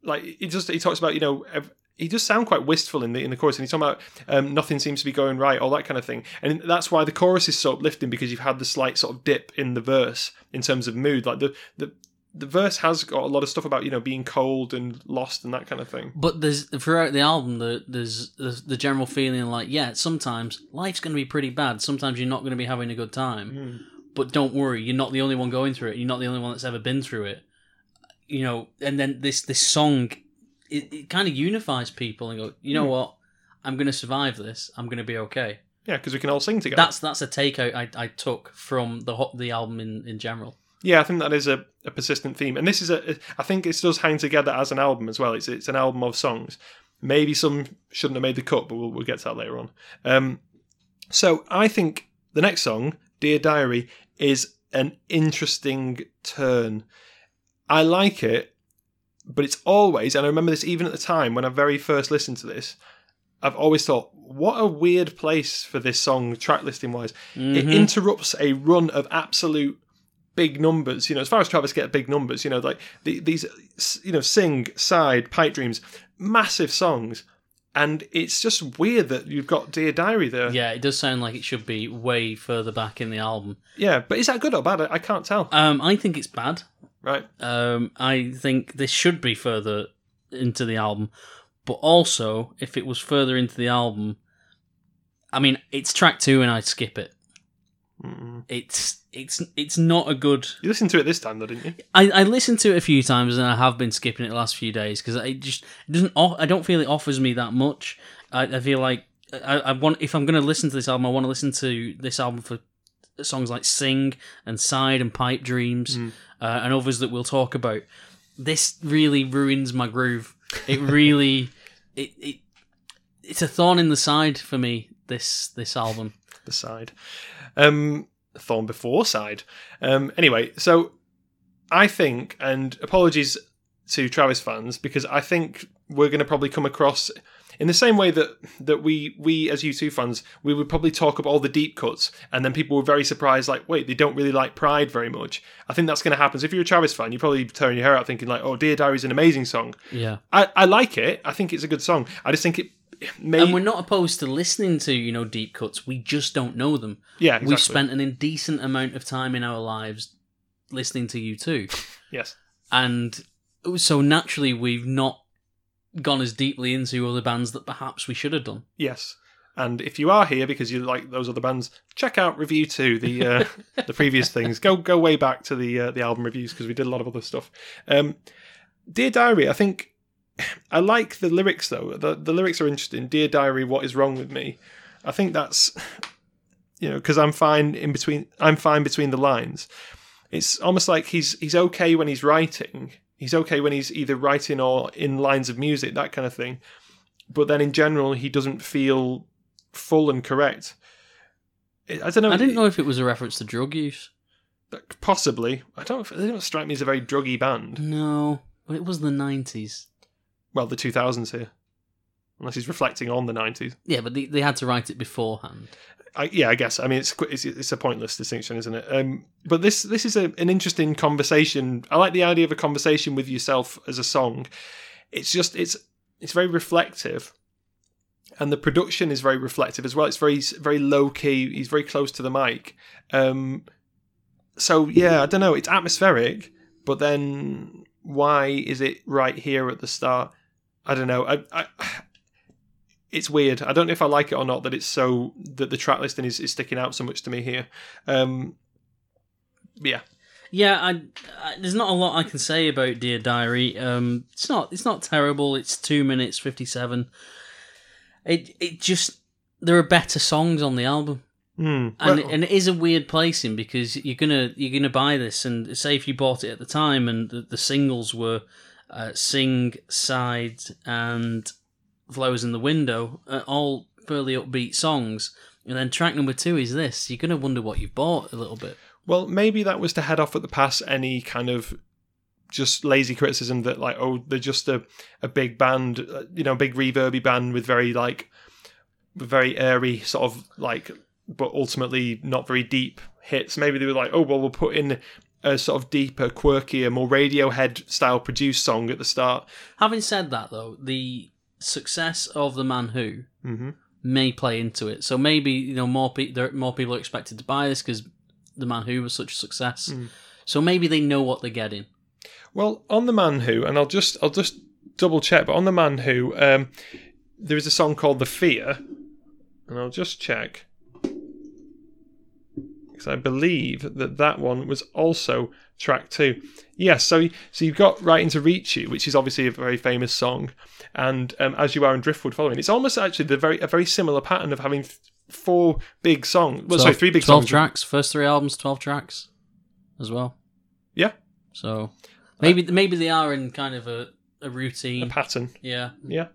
[SPEAKER 1] like he just he talks about you know he does sound quite wistful in the in the chorus, and he's talking about um, nothing seems to be going right, all that kind of thing, and that's why the chorus is so uplifting because you've had the slight sort of dip in the verse in terms of mood. Like the the the verse has got a lot of stuff about you know being cold and lost and that kind of thing.
[SPEAKER 2] But there's throughout the album, the, there's, there's the general feeling like, yeah, sometimes life's going to be pretty bad. Sometimes you're not going to be having a good time. But don't worry, you're not the only one going through it. You're not the only one that's ever been through it. You know, and then this this song, it, it kind of unifies people and go, you know
[SPEAKER 1] Hmm.
[SPEAKER 2] what, I'm going to survive this. I'm going to be okay.
[SPEAKER 1] Yeah, because we can all sing together.
[SPEAKER 2] That's that's a takeout I, I took from the ho- the album in, in general.
[SPEAKER 1] Yeah, I think that is a, a persistent theme, and this is a. I think it does hang together as an album as well. It's it's an album of songs. Maybe some shouldn't have made the cut, but we'll, we'll get to that later on. Um, so I think the next song, "Dear Diary," is an interesting turn. I like it, but it's always, and I remember this even at the time when I very first listened to this. I've always thought, what a weird place for this song, track listing wise. It
[SPEAKER 2] Mhm.
[SPEAKER 1] interrupts a run of absolute big numbers. You know, as far as Travis get big numbers, you know, like the, these, you know, sing, side, pipe dreams, massive songs, and it's just weird that you've got Dear Diary there.
[SPEAKER 2] yeah, it does sound like it should be way further back in the album.
[SPEAKER 1] Yeah, but is that good or bad? I, I can't tell.
[SPEAKER 2] Um, I think it's bad.
[SPEAKER 1] Right.
[SPEAKER 2] Um, I think this should be further into the album, but also if it was further into the album, I mean, it's track two, and I'd skip it.
[SPEAKER 1] Mm.
[SPEAKER 2] It's it's it's not a good.
[SPEAKER 1] You listened to it this time, though, didn't you?
[SPEAKER 2] I, I listened to it a few times, and I have been skipping it the last few days because it just it doesn't. I don't feel it offers me that much. I, I feel like I, I want if I'm going to listen to this album, I want to listen to this album for songs like "Sing" and "Side" and "Pipe Dreams"
[SPEAKER 1] Mm.
[SPEAKER 2] uh, and others that we'll talk about. This really ruins my groove. It really it, it it's a thorn in the side for me. This this album.
[SPEAKER 1] The side. Um, Thorn before side. Um, anyway, so I think, and apologies to Travis fans, because I think we're going to probably come across in the same way that that we we as U2 fans we would probably talk about all the deep cuts and then people were very surprised like wait they don't really like Pride very much I think that's going to happen so if you're a Travis fan you're probably tearing your hair out thinking like oh Dear Diary is an amazing song
[SPEAKER 2] Yeah.
[SPEAKER 1] I, I like it I think it's a good song I just think it may
[SPEAKER 2] And we're not opposed to listening to, you know, deep cuts. We just don't know them.
[SPEAKER 1] yeah exactly.
[SPEAKER 2] We've spent an indecent amount of time in our lives listening to U2.
[SPEAKER 1] yes
[SPEAKER 2] And so naturally we've not gone as deeply into other bands that perhaps we should have done.
[SPEAKER 1] Yes. And if you are here because you like those other bands, check out review two, the uh, the previous things. Go go way back to the uh, the album reviews because we did a lot of other stuff. Um, Dear Diary, I think I like the lyrics though. The the lyrics are interesting. Dear Diary, what is wrong with me? I think that's you know because I'm fine in between. I'm fine between the lines. It's almost like he's he's okay when he's writing. He's okay when he's either writing or in lines of music, that kind of thing. But then in general, he doesn't feel full and correct. I don't know.
[SPEAKER 2] I didn't know if it was a reference to drug use.
[SPEAKER 1] Possibly. I don't. They don't strike me as a very druggy band.
[SPEAKER 2] No, but it was the 90s.
[SPEAKER 1] Well, the 2000s here, unless he's reflecting on the 90s.
[SPEAKER 2] Yeah, but they, they had to write it beforehand.
[SPEAKER 1] I, yeah, I guess. I mean, it's, it's it's a pointless distinction, isn't it? Um, but this this is a, an interesting conversation. I like the idea of a conversation with yourself as a song. It's just it's it's very reflective, and the production is very reflective as well. It's very very low key. He's very close to the mic. Um, so yeah, I don't know. It's atmospheric, but then why is it right here at the start? I don't know. I, I it's weird. I don't know if I like it or not that it's so that the track listing is, is sticking out so much to me here. Um, yeah,
[SPEAKER 2] Yeah, I, I, there's not a lot I can say about Dear Diary. Um, it's not it's not terrible. It's two minutes fifty seven. It it just there are better songs on the album,
[SPEAKER 1] Mm.
[SPEAKER 2] and and it is a weird placing because you're gonna you're gonna buy this, and say if you bought it at the time, and the, the singles were uh, Sing, Side, and Flowers in the Window, uh, all fairly upbeat songs. And then track number two is this. You're gonna wonder what you've bought a little bit.
[SPEAKER 1] well, maybe that was to head off at the pass any kind of just lazy criticism that like oh they're just a, a big band uh, you know big reverby band with very like very airy sort of like but ultimately not very deep hits maybe they were like oh well we'll put in a sort of deeper quirkier more radiohead style produced song at the start
[SPEAKER 2] Having said that, though, the success of the Man Who
[SPEAKER 1] mm-hmm.
[SPEAKER 2] may play into it. So maybe you know more people more people are expected to buy this because the Man Who was such a success.
[SPEAKER 1] Mm.
[SPEAKER 2] So maybe they know what they're getting.
[SPEAKER 1] Well, on the Man Who, and I'll just I'll just double check, but on the Man Who, um, there is a song called "The Fear," and I'll just check I believe that that one was also track two. Yes, so so you've got "Writing to Reach You," which is obviously a very famous song, and um, "As You Are" in "Driftwood" following. It's almost actually the very a very similar pattern of having four big songs. Well, sorry, three big
[SPEAKER 2] twelve
[SPEAKER 1] songs.
[SPEAKER 2] tracks. First three albums, twelve tracks, as well.
[SPEAKER 1] Yeah,
[SPEAKER 2] So maybe maybe they are in kind of a, a
[SPEAKER 1] a
[SPEAKER 2] routine.
[SPEAKER 1] pattern.
[SPEAKER 2] yeah.
[SPEAKER 1] Yeah.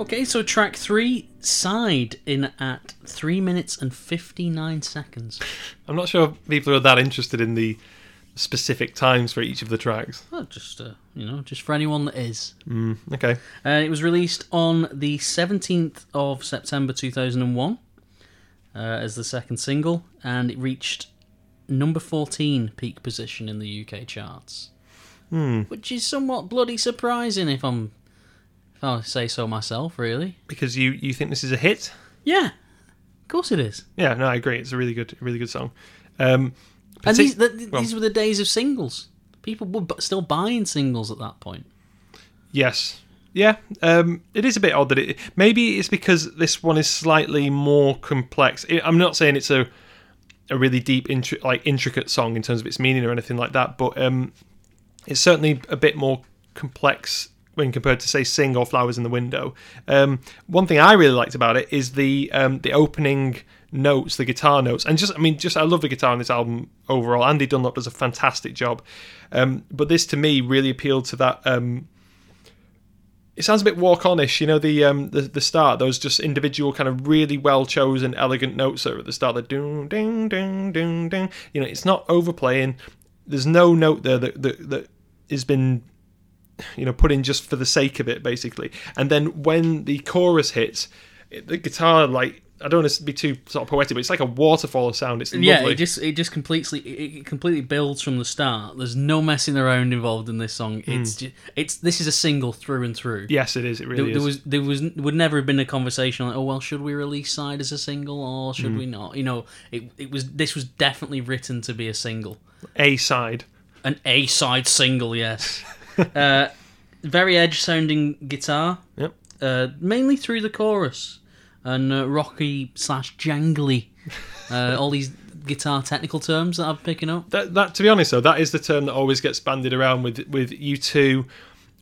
[SPEAKER 2] Okay, so track three, side in at three minutes and fifty nine seconds.
[SPEAKER 1] I'm not sure if people are that interested in the specific times for each of the tracks.
[SPEAKER 2] Oh, just uh, you know, just for anyone that is.
[SPEAKER 1] Mm, okay.
[SPEAKER 2] Uh, it was released on the 17th of September 2001 uh, as the second single, and it reached number 14 peak position in the UK charts,
[SPEAKER 1] Hmm.
[SPEAKER 2] which is somewhat bloody surprising if I'm, if I say so myself. Really?
[SPEAKER 1] Because you you think this is a hit?
[SPEAKER 2] Yeah, of course it is.
[SPEAKER 1] Yeah, no, I agree. It's a really good, really good song. Um,
[SPEAKER 2] And these the,
[SPEAKER 1] well-
[SPEAKER 2] these were the days of singles. People were still buying singles at that point.
[SPEAKER 1] yes, yeah. Um, it is a bit odd that it. Maybe it's because this one is slightly more complex. I'm not saying it's a a really deep, intri- like intricate song in terms of its meaning or anything like that, but um, it's certainly a bit more complex when compared to say "Sing" or "Flowers in the Window." Um, one thing I really liked about it is the um, the opening notes, the guitar notes, and just I mean, just I love the guitar on this album overall. Andy Dunlop does a fantastic job, um, but this to me really appealed to that. Um, it sounds a bit walk onish, you know, the um the, the start, those just individual kind of really well chosen, elegant notes that are at the start, the ding ding ding ding ding. You know, it's not overplaying. There's no note there that that, that has been you know put in just for the sake of it, basically. And then when the chorus hits, the guitar like I don't want to be too sort of poetic, but it's like a waterfall of sound. It's
[SPEAKER 2] Yeah, it just it just completely it completely builds from the start. There's no messing around involved in this song. Hmm. It's just, it's this is a single through and through.
[SPEAKER 1] yes, it is. It really
[SPEAKER 2] there
[SPEAKER 1] is.
[SPEAKER 2] was there was would never have been a conversation like oh well should we release side as a single or should hmm. we not you know it it was this was definitely written to be a single
[SPEAKER 1] a side.
[SPEAKER 2] an A side single yes uh, very edge sounding guitar
[SPEAKER 1] Yep.
[SPEAKER 2] uh, mainly through the chorus and uh, rocky slash jangly uh, all these guitar technical terms that I'm picking up
[SPEAKER 1] That, that to be honest though, that is the term that always gets bandied around with with U2,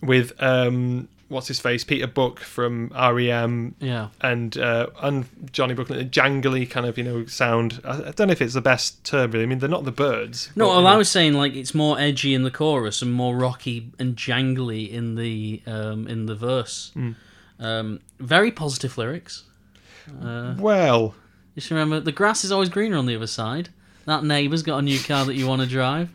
[SPEAKER 1] with um what's his face Peter Buck from REM
[SPEAKER 2] yeah
[SPEAKER 1] and uh, and Johnny Brooklyn, a jangly kind of you know sound. I, I don't know if it's the best term really. I mean they're not the Byrds.
[SPEAKER 2] No,
[SPEAKER 1] but,
[SPEAKER 2] well, I was saying like it's more edgy in the chorus and more rocky and jangly in the um, in the verse.
[SPEAKER 1] Hmm.
[SPEAKER 2] Um, very positive lyrics.
[SPEAKER 1] well.
[SPEAKER 2] Just remember, the grass is always greener on the other side. That neighbour's got a new car that you want to drive.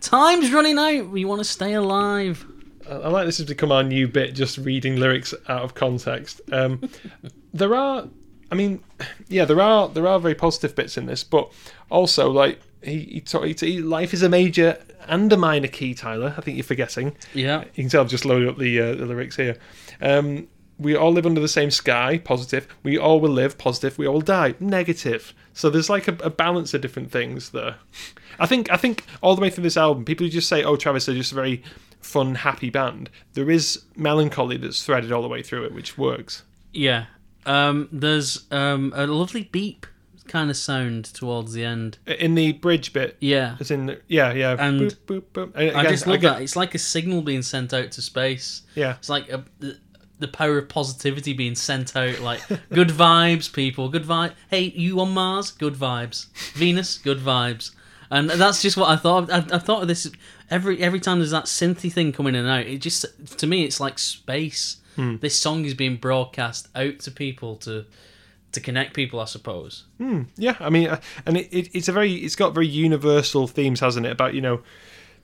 [SPEAKER 2] Time's running out. We want to stay alive.
[SPEAKER 1] I like this has become our new bit, just reading lyrics out of context. Um, there are, I mean, yeah, there are there are very positive bits in this, but also like he he, talk, he, life is a major and a minor key. Tyler, I think you're forgetting.
[SPEAKER 2] Yeah.
[SPEAKER 1] You can tell I've just loaded up the uh, the lyrics here. Um, we all live under the same sky, positive. We all will live, positive. We all will die, negative. So there's like a, a balance of different things there. I think I think all the way through this album, people just say, "Oh, Travis are just very fun, happy band." There is melancholy that's threaded all the way through it, which works.
[SPEAKER 2] Yeah. Um, there's um, a lovely beep kind of sound towards the end.
[SPEAKER 1] In the bridge bit,
[SPEAKER 2] Yeah.
[SPEAKER 1] as in yeah, yeah,
[SPEAKER 2] And
[SPEAKER 1] boop, boop, boop. And
[SPEAKER 2] I just love
[SPEAKER 1] again-
[SPEAKER 2] that. It's like a signal being sent out to space.
[SPEAKER 1] Yeah,
[SPEAKER 2] It's like a, the, the power of positivity being sent out. Like good vibes, people. Good vibe. Hey, you on Mars? Good vibes. Venus? Good vibes. And that's just what I thought. I, I thought of this every every time there's that synthy thing coming in and out. It just to me, it's like space. This song is being broadcast out to people to to connect people, I suppose.
[SPEAKER 1] Yeah, I mean, uh, and it, it, it's a very, it's got very universal themes, hasn't it? About you know,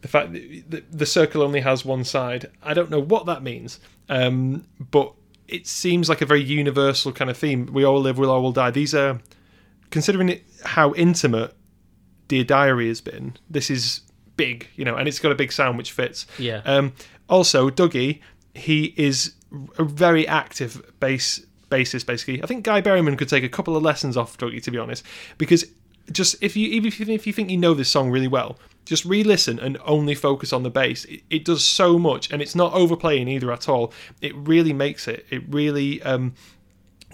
[SPEAKER 1] the fact that the, the circle only has one side. I don't know what that means, um, but it seems like a very universal kind of theme. We all live, we all will die. These are, considering it how intimate Dear Diary has been. This is big, you know, and it's got a big sound which fits.
[SPEAKER 2] Yeah.
[SPEAKER 1] Um, also, Dougie, he is a very active bass bassist. Basically, I think Guy Berryman could take a couple of lessons off Dougie, to be honest, because just if you even if you, think you know this song really well, just re-listen and only focus on the bass. It, it does so much, and it's not overplaying either at all. It really makes it. It really. Um,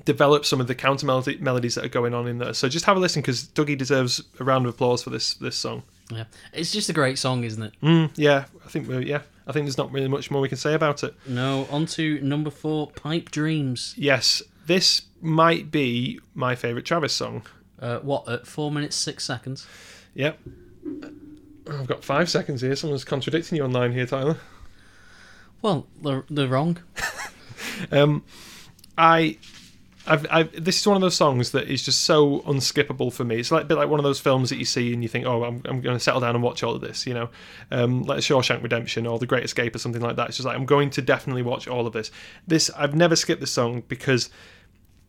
[SPEAKER 1] develop some of the counter melody, melodies that are going on in there. So just have a listen because Dougie deserves a round of applause for this this song.
[SPEAKER 2] Yeah. It's just a great song, isn't it?
[SPEAKER 1] Mm, yeah, I think we're, yeah, I think there's not really much more we can say about it.
[SPEAKER 2] No. On to number four, Pipe Dreams.
[SPEAKER 1] Yes, this might be my favourite Travis song.
[SPEAKER 2] Uh, what at four minutes six seconds?
[SPEAKER 1] Yep. I've got five seconds here. Someone's contradicting you online here, Tyler.
[SPEAKER 2] Well, they're, they're wrong.
[SPEAKER 1] Um, I, I've, I've, this is one of those songs that is just so unskippable for me. It's like a bit like one of those films that you see and you think, oh, I'm, I'm going to settle down and watch all of this, you know, um, like Shawshank Redemption or The Great Escape or something like that. It's just like I'm going to definitely watch all of this. This I've never skipped this song because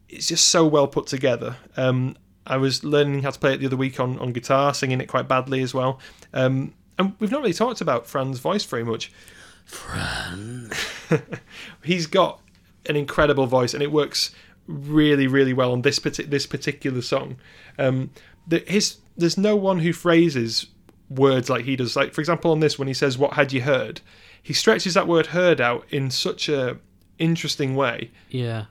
[SPEAKER 1] it's just so well put together. Um, I was learning how to play it the other week on, on guitar, singing it quite badly as well. Um, and we've not really talked about Fran's voice very much.
[SPEAKER 2] Fran.
[SPEAKER 1] He's got an incredible voice, and it works really, really well on this this particular song. Um, the, his there's no one who phrases words like he does. Like for example, on this when he says "What had you heard," he stretches that word "heard" out in such a interesting way.
[SPEAKER 2] Yeah.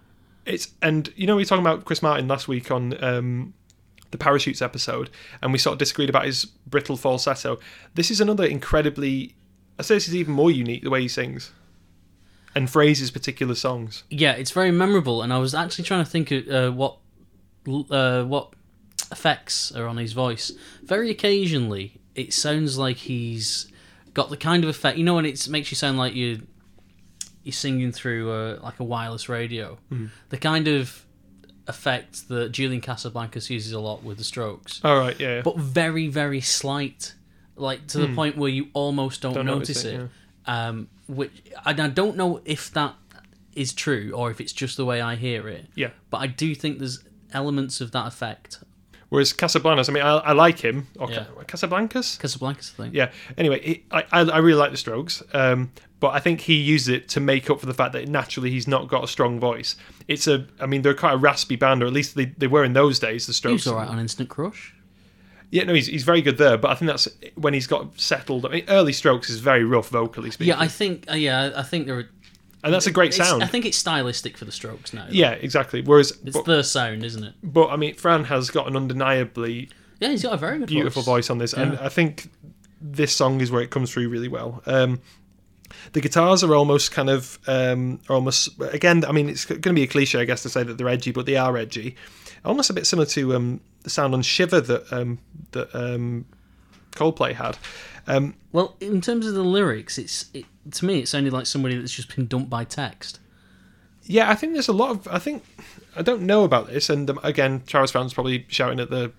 [SPEAKER 1] It's and you know we were talking about Chris Martin last week on um, the parachutes episode, and we sort of disagreed about his brittle falsetto. This is another incredibly. I say this is even more unique the way he sings, and phrases particular songs.
[SPEAKER 2] Yeah, it's very memorable, and I was actually trying to think of uh, what uh, what effects are on his voice. Very occasionally, it sounds like he's got the kind of effect you know when it makes you sound like you you're singing through uh, like a wireless radio. The kind of effect that Julian Casablancas uses a lot with the Strokes,
[SPEAKER 1] All right, yeah, yeah.
[SPEAKER 2] but very very slight, like to the point where you almost don't,
[SPEAKER 1] Don't
[SPEAKER 2] notice,
[SPEAKER 1] notice
[SPEAKER 2] it.
[SPEAKER 1] it,
[SPEAKER 2] Um, which and I don't know if that is true or if it's just the way I hear it.
[SPEAKER 1] yeah.
[SPEAKER 2] But I do think there's elements of that effect.
[SPEAKER 1] Whereas Casablancas, I mean, I, I like him. Or
[SPEAKER 2] Yeah.
[SPEAKER 1] Ca- Casablancas,
[SPEAKER 2] Casablanca's thing.
[SPEAKER 1] yeah. Anyway, I, I I really like the Strokes, um, but I think he uses it to make up for the fact that naturally he's not got a strong voice. It's a, I mean, they're quite a raspy band, or at least they, they were in those days. The
[SPEAKER 2] He
[SPEAKER 1] Strokes,
[SPEAKER 2] was alright on Instant Crush.
[SPEAKER 1] Yeah, no, he's, he's very good there, but I think that's when he's got settled. I mean, early Strokes is very rough vocally speaking.
[SPEAKER 2] Yeah, I think. Uh, yeah, I think there. Are,
[SPEAKER 1] and that's a great
[SPEAKER 2] it's-
[SPEAKER 1] sound.
[SPEAKER 2] I think it's stylistic for the Strokes now.
[SPEAKER 1] yeah, exactly. Whereas,
[SPEAKER 2] it's
[SPEAKER 1] but,
[SPEAKER 2] the sound, isn't it?
[SPEAKER 1] but I mean, Fran has got an undeniably
[SPEAKER 2] Yeah, he's got a very good
[SPEAKER 1] beautiful voice on this, and
[SPEAKER 2] Yeah.
[SPEAKER 1] I think this song is where it comes through really well. Um, the guitars are almost kind of um, are almost again. I mean, it's going to be a cliche, I guess, to say that they're edgy, but they are edgy. Almost a bit similar to um, the sound on Shiver that um, that um, Coldplay had. Um,
[SPEAKER 2] Well, in terms of the lyrics, it's it, to me it sounded like somebody that's just been dumped by text.
[SPEAKER 1] Yeah, I think there's a lot of. I think I don't know about this, and um, again, Travis fans probably shouting at the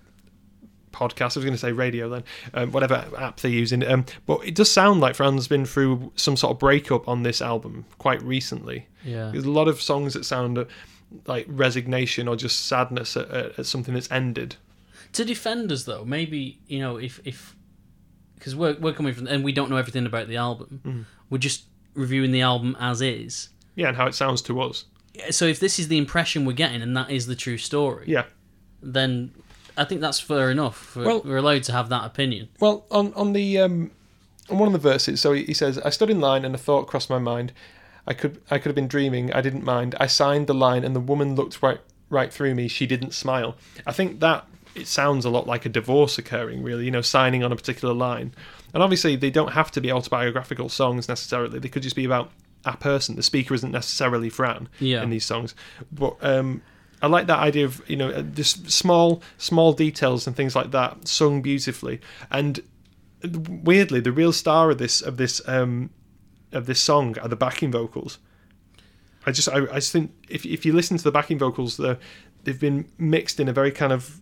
[SPEAKER 1] podcast. I was going to say radio then, um, whatever app they're using. Um, but it does sound like Fran's been through some sort of breakup on this album quite recently.
[SPEAKER 2] Yeah.
[SPEAKER 1] There's a lot of songs that sound uh, like resignation or just sadness at, at, at something that's ended.
[SPEAKER 2] To defend us though, maybe you know if if because we're we're coming from and we don't know everything about the album.
[SPEAKER 1] Mm.
[SPEAKER 2] We're just reviewing the album as is.
[SPEAKER 1] Yeah, and how it sounds to us.
[SPEAKER 2] So if this is the impression we're getting and that is the true story,
[SPEAKER 1] Yeah.
[SPEAKER 2] then I think that's fair enough. We're,
[SPEAKER 1] Well-
[SPEAKER 2] we're allowed to have that opinion.
[SPEAKER 1] Well, on on the um, on one of the verses, so he, he says, "I stood in line and a thought crossed my mind. I could I could have been dreaming. I didn't mind. I signed the line and the woman looked right right through me. She didn't smile. I think that it sounds a lot like a divorce occurring, really. You know, signing on a particular line. And obviously, they don't have to be autobiographical songs necessarily. They could just be about a person. The speaker isn't necessarily Fran
[SPEAKER 2] Yeah.
[SPEAKER 1] in these songs, but um, I like that idea of you know uh, just small small details and things like that sung beautifully. And weirdly, the real star of this of this um, of this song are the backing vocals. I just I, I just think if if you listen to the backing vocals, they're, they've been mixed in a very kind of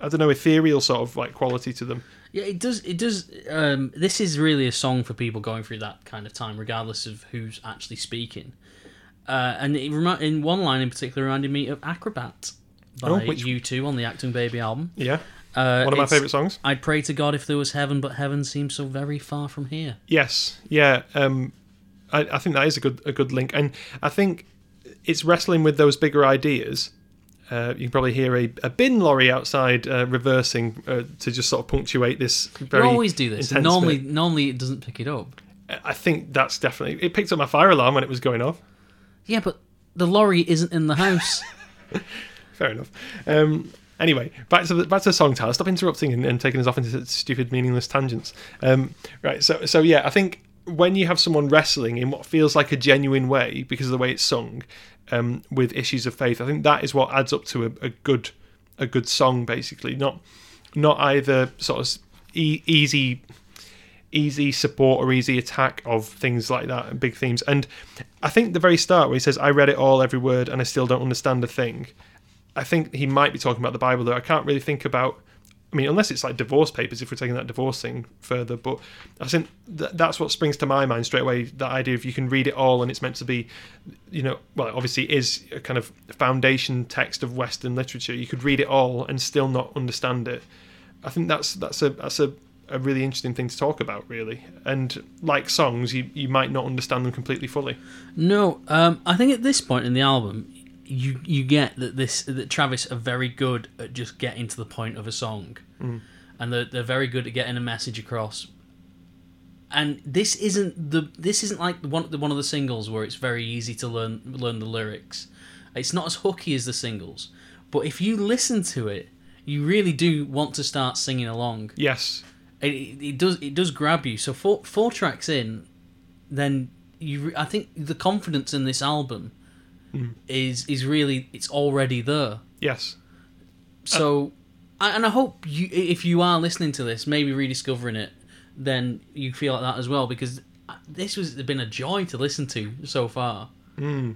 [SPEAKER 1] I don't know ethereal sort of like quality to them.
[SPEAKER 2] Yeah, it does. It does. Um, this is really a song for people going through that kind of time, regardless of who's actually speaking. Uh, and it remi- in one line in particular reminded me of "Acrobat" by
[SPEAKER 1] Oh, which-
[SPEAKER 2] U2 on the Achtung Baby album.
[SPEAKER 1] Yeah,
[SPEAKER 2] Uh,
[SPEAKER 1] one of my favorite songs.
[SPEAKER 2] I'd pray to God if there was heaven, but heaven seems so very far from here.
[SPEAKER 1] Yes, yeah. Um, I, I think that is a good a good link, and I think it's wrestling with those bigger ideas. Uh, you can probably hear a, a bin lorry outside uh, reversing uh, to just sort of punctuate this. Very
[SPEAKER 2] you always do this. Normally,
[SPEAKER 1] bit.
[SPEAKER 2] normally it doesn't pick it up.
[SPEAKER 1] I think that's definitely it. Picked up my fire alarm when it was going off.
[SPEAKER 2] Yeah, but the lorry isn't in the house.
[SPEAKER 1] Fair enough. Um, anyway, back to the back to the song. Tyler, stop interrupting and, and taking us off into stupid, meaningless tangents. Um, right. So, so yeah, I think when you have someone wrestling in what feels like a genuine way because of the way it's sung, um, with issues of faith, I think that is what adds up to a, a good a good song. Basically, not not either sort of e- easy easy support or easy attack of things like that and big themes. And I think the very start where he says, I read it all, every word, and I still don't understand a thing. I think he might be talking about the Bible, though. I can't really think about. I mean, unless it's like divorce papers, if we're taking that divorce thing further, but I think th- that's what springs to my mind straight away. That idea of you can read it all and it's meant to be, you know, well, obviously is a kind of foundation text of Western literature. You could read it all and still not understand it. I think that's that's a that's a, a really interesting thing to talk about, really. And like songs, you you might not understand them completely fully.
[SPEAKER 2] No, um, I think at this point in the album, you you get that this that Travis are very good at just getting to the point of a song, mm. and they're they're very good at getting a message across. And this isn't the this isn't like the one the one of the singles where it's very easy to learn learn the lyrics. It's not as hooky as the singles, but if you listen to it, you really do want to start singing along
[SPEAKER 1] Yes,
[SPEAKER 2] it, it, it does it does grab you. So four four tracks in, then you I think the confidence in this album is is really it's already there.
[SPEAKER 1] yes,
[SPEAKER 2] So, I and I hope you if you are listening to this, maybe rediscovering it, then you feel like that as well because this has been a joy to listen to so far. Hmm.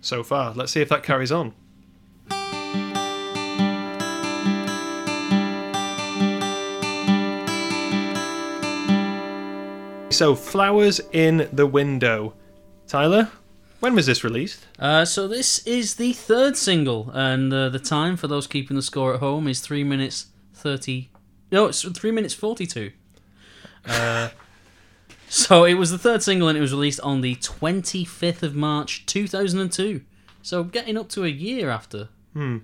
[SPEAKER 1] so far. Let's see if that carries on. So, Flowers in the Window. Tyler, when was this released?
[SPEAKER 2] Uh, so this is the third single, and uh, the time for those keeping the score at home is three minutes thirty. No, it's three minutes forty-two. Uh, so it was the third single, and it was released on the twenty-fifth of March, two thousand and two. So getting up to a year after.
[SPEAKER 1] Hmm.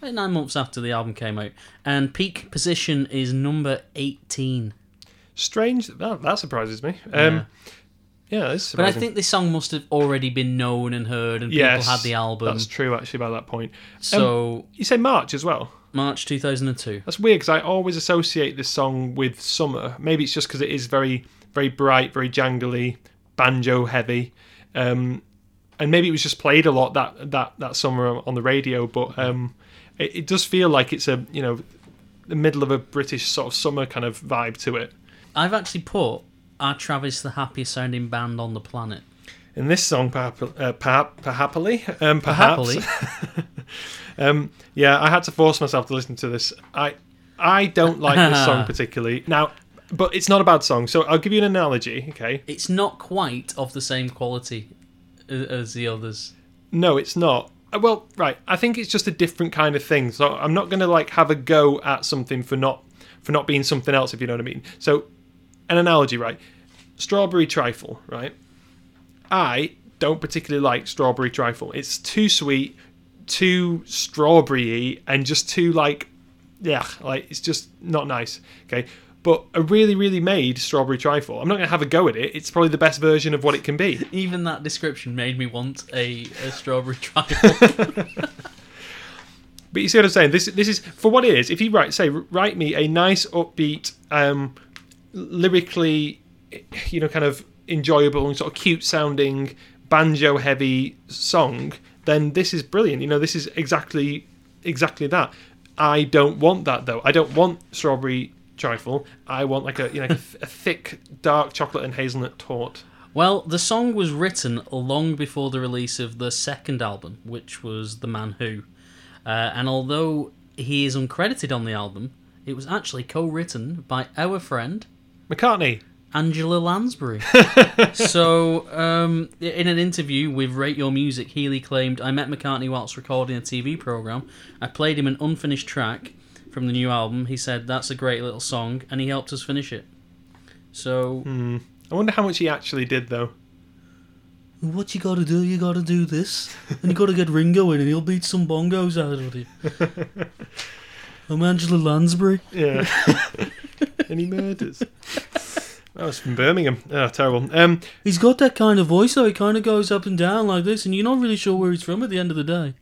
[SPEAKER 2] About Nine months after the album came out, and peak position is number eighteen.
[SPEAKER 1] Strange. That, that surprises me. Um, yeah, this is
[SPEAKER 2] But I think this song must have already been known and heard, and people
[SPEAKER 1] yes,
[SPEAKER 2] had the album.
[SPEAKER 1] That's true, actually, by that point.
[SPEAKER 2] So
[SPEAKER 1] You say March as well.
[SPEAKER 2] March two thousand and two.
[SPEAKER 1] That's weird because I always associate this song with summer. Maybe it's just because it is very, very bright, very jangly, banjo heavy, um, and maybe it was just played a lot that that that summer on the radio. But um, it, it does feel like it's a you know the middle of a British sort of summer kind of vibe to it.
[SPEAKER 2] I've actually put Are Travis the happiest sounding band on the planet?
[SPEAKER 1] In this song, perhaps, uh, perhaps, perhaply, um, perhaps, um, yeah, I had to force myself to listen to this. I I don't like this song particularly. Now, but it's not a bad song. So I'll give you an analogy. Okay.
[SPEAKER 2] It's not quite of the same quality as the others.
[SPEAKER 1] No, it's not. Uh, Well, right. I think it's just a different kind of thing. So I'm not going to like have a go at something for not for not being something else, if you know what I mean. So, an analogy, right? Strawberry trifle, right? I don't particularly like strawberry trifle. It's too sweet, too strawberry and just too like, yeah, like it's just not nice. Okay. But a really, really made strawberry trifle. I'm not going to have a go at it. It's probably the best version of what it can be.
[SPEAKER 2] Even that description made me want a, a strawberry trifle.
[SPEAKER 1] But you see what I'm saying? This this is for what it is. If you write, say, write me a nice, upbeat, um, lyrically, you know, kind of enjoyable and sort of cute sounding banjo heavy song, then this is brilliant. You know, this is exactly exactly that. I don't want that though. I don't want strawberry trifle. I want like a you know a thick dark chocolate and hazelnut tort.
[SPEAKER 2] well, the song was written long before the release of the second album, which was The Man Who. Uh, and although he is uncredited on the album, it was actually co written by our friend
[SPEAKER 1] McCartney.
[SPEAKER 2] Angela Lansbury. so, um, in an interview with Rate Your Music, Healy claimed, I met McCartney whilst recording a TV programme. I played him an unfinished track from the new album. He said, That's a great little song, and he helped us finish it. So,
[SPEAKER 1] I wonder how much he actually did though.
[SPEAKER 2] what you gotta do, you gotta do this. And you gotta get Ringo in, and he'll beat some bongos out of you. I'm Angela Lansbury.
[SPEAKER 1] Yeah. Any murders? That was from Birmingham. Oh, terrible. Um,
[SPEAKER 2] He's got that kind of voice, though. He kind of goes up and down like this, and you're not really sure where he's from at the end of the day.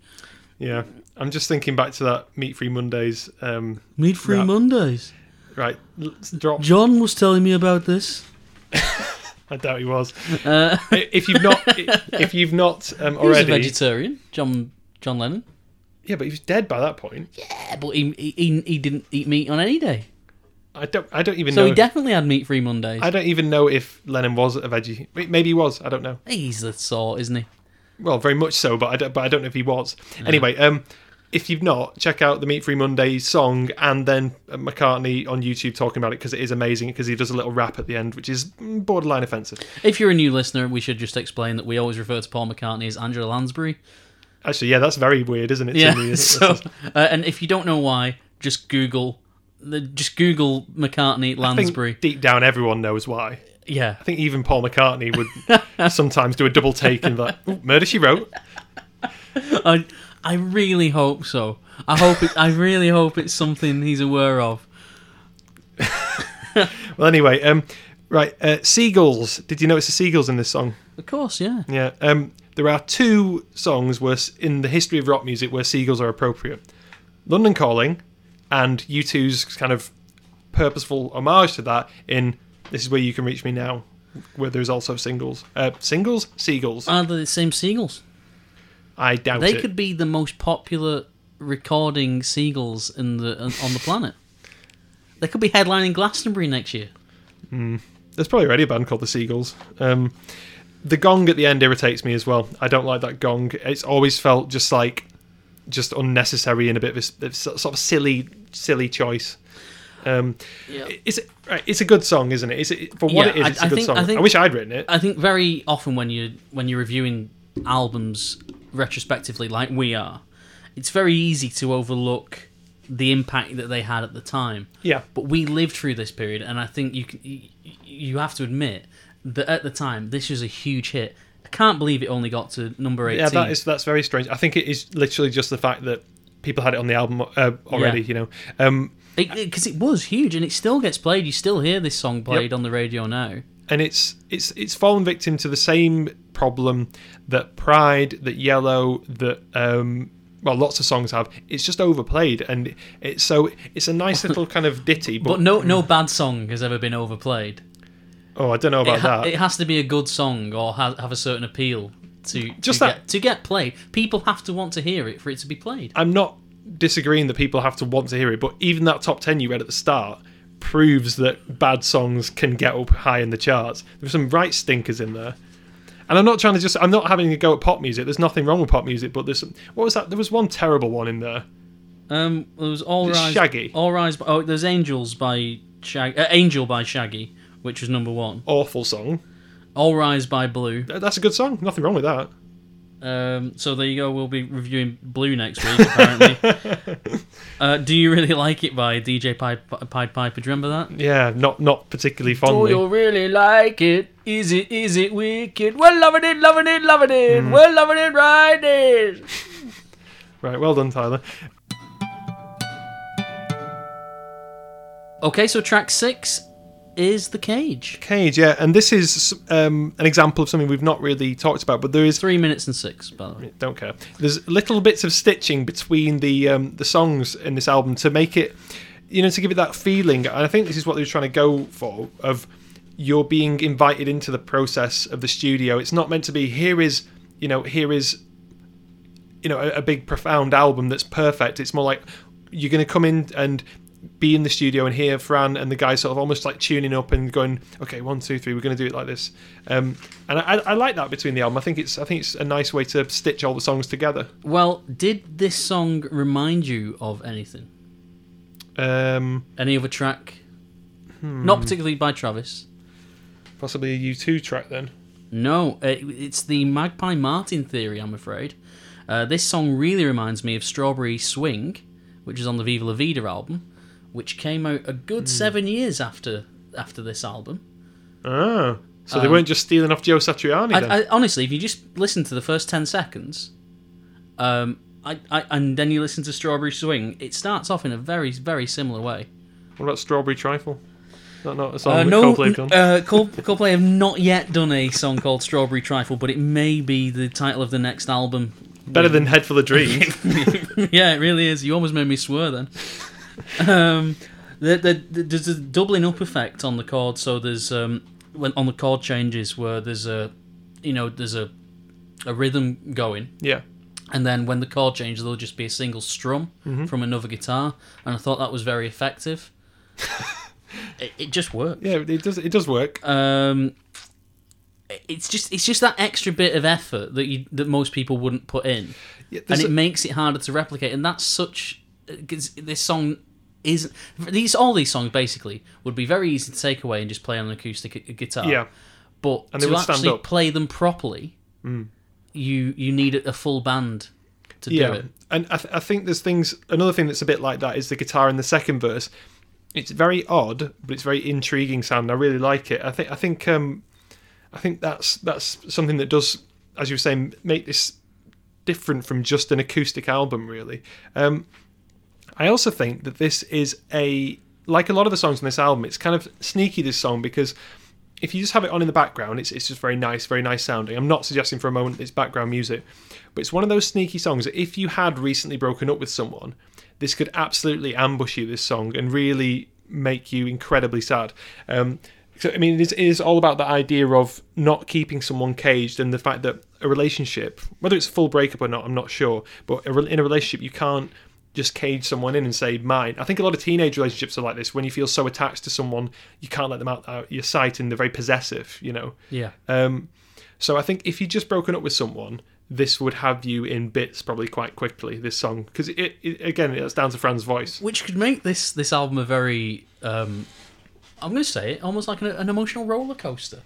[SPEAKER 1] yeah. I'm just thinking back to that Meat Free Mondays. Um,
[SPEAKER 2] Meat Free
[SPEAKER 1] Right.
[SPEAKER 2] Mondays.
[SPEAKER 1] right, drop.
[SPEAKER 2] John was telling me about this.
[SPEAKER 1] I doubt he was.
[SPEAKER 2] Uh,
[SPEAKER 1] if you've not, if you've not um,
[SPEAKER 2] he was a vegetarian, John John Lennon.
[SPEAKER 1] yeah, but he was dead by that point.
[SPEAKER 2] Yeah, but he, he, he didn't eat meat on any day.
[SPEAKER 1] I don't, I don't even
[SPEAKER 2] So
[SPEAKER 1] know.
[SPEAKER 2] So he definitely had meat free Mondays.
[SPEAKER 1] I don't even know if Lennon was a veggie. Maybe he was. I don't know.
[SPEAKER 2] He's the sort, isn't he?
[SPEAKER 1] Well, very much so, but I don't, but I don't know if he was. Anyway, um, if you've not, check out the Meat Free Monday song and then McCartney on YouTube talking about it because it is amazing because he does a little rap at the end, which is borderline offensive.
[SPEAKER 2] If you're a new listener, we should just explain that we always refer to Paul McCartney as Angela Lansbury.
[SPEAKER 1] Actually, yeah, that's very weird, isn't it?
[SPEAKER 2] Yeah.
[SPEAKER 1] me?
[SPEAKER 2] So, uh, and if you don't know why, just Google, just Google McCartney Lansbury.
[SPEAKER 1] deep down, everyone knows why.
[SPEAKER 2] Yeah.
[SPEAKER 1] I think even Paul McCartney would sometimes do a double take and like, "Murder She Wrote."
[SPEAKER 2] I I really hope so. I hope it. I really hope it's something he's aware of.
[SPEAKER 1] Well, anyway, um, right, uh, seagulls. Did you notice the seagulls in this song?
[SPEAKER 2] Of course, yeah.
[SPEAKER 1] Yeah. Um, there are two songs where, in the history of rock music, where seagulls are appropriate: "London Calling" and U2's kind of purposeful homage to that in "This Is Where You Can Reach Me Now," where there's also singles. Uh, singles, seagulls.
[SPEAKER 2] Are they the same seagulls?
[SPEAKER 1] I doubt it.
[SPEAKER 2] They
[SPEAKER 1] it.
[SPEAKER 2] could be the most popular recording seagulls in the on the planet. They could be headlining Glastonbury next year.
[SPEAKER 1] There's probably already a band called the Seagulls. Um, the gong at the end irritates me as well. I don't like that gong. It's always felt just like just unnecessary and a bit of a, sort of silly, silly choice. Um,
[SPEAKER 2] Yeah.
[SPEAKER 1] It's right, it's a good song, isn't it? It's a, for what
[SPEAKER 2] Yeah,
[SPEAKER 1] it is.
[SPEAKER 2] I-
[SPEAKER 1] It's a
[SPEAKER 2] I
[SPEAKER 1] good
[SPEAKER 2] think-
[SPEAKER 1] song.
[SPEAKER 2] I think-
[SPEAKER 1] I wish I'd written it.
[SPEAKER 2] I think very often when you when you're reviewing albums retrospectively, like we are, it's very easy to overlook the impact that they had at the time.
[SPEAKER 1] Yeah,
[SPEAKER 2] But we lived through this period, and I think you can, you, you have to admit that at the time this was a huge hit. I can't believe it only got to number eighteen.
[SPEAKER 1] yeah. That is that's very strange. I think it is literally just the fact that people had it on the album uh, already.
[SPEAKER 2] Yeah.
[SPEAKER 1] You know. Um,
[SPEAKER 2] because it, was huge, and it still gets played. You still hear this song played on the radio now.
[SPEAKER 1] and it's it's it's fallen victim to the same problem that Pride, that Yellow, that um, well, lots of songs have. It's just overplayed, and it's so it's a nice little kind of ditty, but,
[SPEAKER 2] But no, no bad song has ever been overplayed.
[SPEAKER 1] oh, I don't know
[SPEAKER 2] It,
[SPEAKER 1] about
[SPEAKER 2] ha-
[SPEAKER 1] that.
[SPEAKER 2] it has to be a good song or ha- have a certain appeal to
[SPEAKER 1] Just
[SPEAKER 2] to
[SPEAKER 1] that-
[SPEAKER 2] get, to get played. People have to want to hear it for it to be played.
[SPEAKER 1] I'm not disagreeing that people have to want to hear it, but even that top ten you read at the start proves that bad songs can get up high in the charts. There's some right stinkers in there. And I'm not trying to just I'm not having a go at pop music. There's nothing wrong with pop music, but there's some, what was that? There was one terrible one in there.
[SPEAKER 2] Um, there was All
[SPEAKER 1] It's
[SPEAKER 2] Rise.
[SPEAKER 1] Shaggy.
[SPEAKER 2] All Rise. By, oh, there's Angels by Shag- uh, Angel by Shaggy, which was number one.
[SPEAKER 1] Awful song.
[SPEAKER 2] All Rise by Blue.
[SPEAKER 1] Th- That's a good song. Nothing wrong with that.
[SPEAKER 2] Um, so there you go. We'll be reviewing Blue next week. Apparently. uh, do you really like it by DJ Pied, Pied Piper? Do you remember that?
[SPEAKER 1] Yeah, not not particularly fondly.
[SPEAKER 2] Oh, You really like it? Is it is it wicked? We're loving it, loving it, loving it. We're loving it right there.
[SPEAKER 1] Right, well done, Tyler.
[SPEAKER 2] Okay, so track six is the cage.
[SPEAKER 1] Cage, yeah, and this is um, an example of something we've not really talked about, but there is
[SPEAKER 2] Three minutes and six, by the way.
[SPEAKER 1] don't care. There's little bits of stitching between the um, the songs in this album to make it, you know, to give it that feeling. And I think this is what they were trying to go for of you're being invited into the process of the studio. It's not meant to be here is you know here is you know a, a big profound album that's perfect. It's more like you're going to come in and be in the studio and hear Fran and the guys sort of almost like tuning up and going, okay, one, two, three, we're going to do it like this. Um, and I, I like that between the album. I think it's I think it's a nice way to stitch all the songs together.
[SPEAKER 2] Well, did this song remind you of anything?
[SPEAKER 1] Um,
[SPEAKER 2] Any other track? Not particularly by Travis.
[SPEAKER 1] possibly a U2 track then.
[SPEAKER 2] No, it, it's the Magpie Martin theory, I'm afraid. Uh, this song really reminds me of Strawberry Swing, which is on the Viva La Vida album, which came out a good seven years after after this album.
[SPEAKER 1] Ah, so they
[SPEAKER 2] Um,
[SPEAKER 1] weren't just stealing off Joe Satriani then.
[SPEAKER 2] I, I, honestly, if you just listen to the first 10 seconds, um, I, I, and then you listen to Strawberry Swing, it starts off in a very, very similar way.
[SPEAKER 1] what about Strawberry Trifle? Not not a song
[SPEAKER 2] Uh,
[SPEAKER 1] that
[SPEAKER 2] no,
[SPEAKER 1] Coldplay have done.
[SPEAKER 2] uh, Cold- Coldplay have not yet done a song called Strawberry Trifle, but it may be the title of the next album.
[SPEAKER 1] Better than Head for the Dream.
[SPEAKER 2] yeah, it really is. You almost made me swear then. Um, the, the, the, there's a doubling up effect on the chord, so there's um, when on the chord changes where there's a, you know, there's a, a rhythm going,
[SPEAKER 1] yeah.
[SPEAKER 2] and then when the chord changes, there'll just be a single strum
[SPEAKER 1] Mm-hmm.
[SPEAKER 2] from another guitar, and I thought that was very effective. it, it just works.
[SPEAKER 1] Yeah, it does. It does work.
[SPEAKER 2] Um, it's just it's just that extra bit of effort that you that most people wouldn't put in,
[SPEAKER 1] Yeah,
[SPEAKER 2] and it
[SPEAKER 1] a-
[SPEAKER 2] makes it harder to replicate. And that's such because this song is these all these songs basically would be very easy to take away and just play on an acoustic gu- guitar.
[SPEAKER 1] yeah.
[SPEAKER 2] but
[SPEAKER 1] And
[SPEAKER 2] to actually.
[SPEAKER 1] Mm.
[SPEAKER 2] play them properly, you you need a full band to do
[SPEAKER 1] Yeah,
[SPEAKER 2] it.
[SPEAKER 1] and I, th- I think there's things. Another thing that's a bit like that is the guitar in the second verse. It's very odd, but it's very intriguing sound. I really like it. I think. I think. Um, I think that's that's something that does, as you were saying, make this different from just an acoustic album. Really. Um, I also think that this is a like a lot of the songs on this album. It's kind of sneaky this song because if you just have it on in the background, it's it's just very nice, very nice sounding. I'm not suggesting for a moment it's background music, but it's one of those sneaky songs that if you had recently broken up with someone, this could absolutely ambush you. This song and really make you incredibly sad. Um, so I mean, it is, it is all about the idea of not keeping someone caged and the fact that a relationship, whether it's full breakup or not, I'm not sure, but in a relationship you can't just cage someone in and say mine. I think a lot of teenage relationships are like this. When you feel so attached to someone, you can't let them out, out your sight, and they're very possessive. You know.
[SPEAKER 2] Yeah.
[SPEAKER 1] Um, so I think if you just broken up with someone, this would have you in bits probably quite quickly. This song, because it, it again, it's down to Fran's voice.
[SPEAKER 2] Which could make this this album a very um, I'm going to say it almost like an, an emotional roller coaster.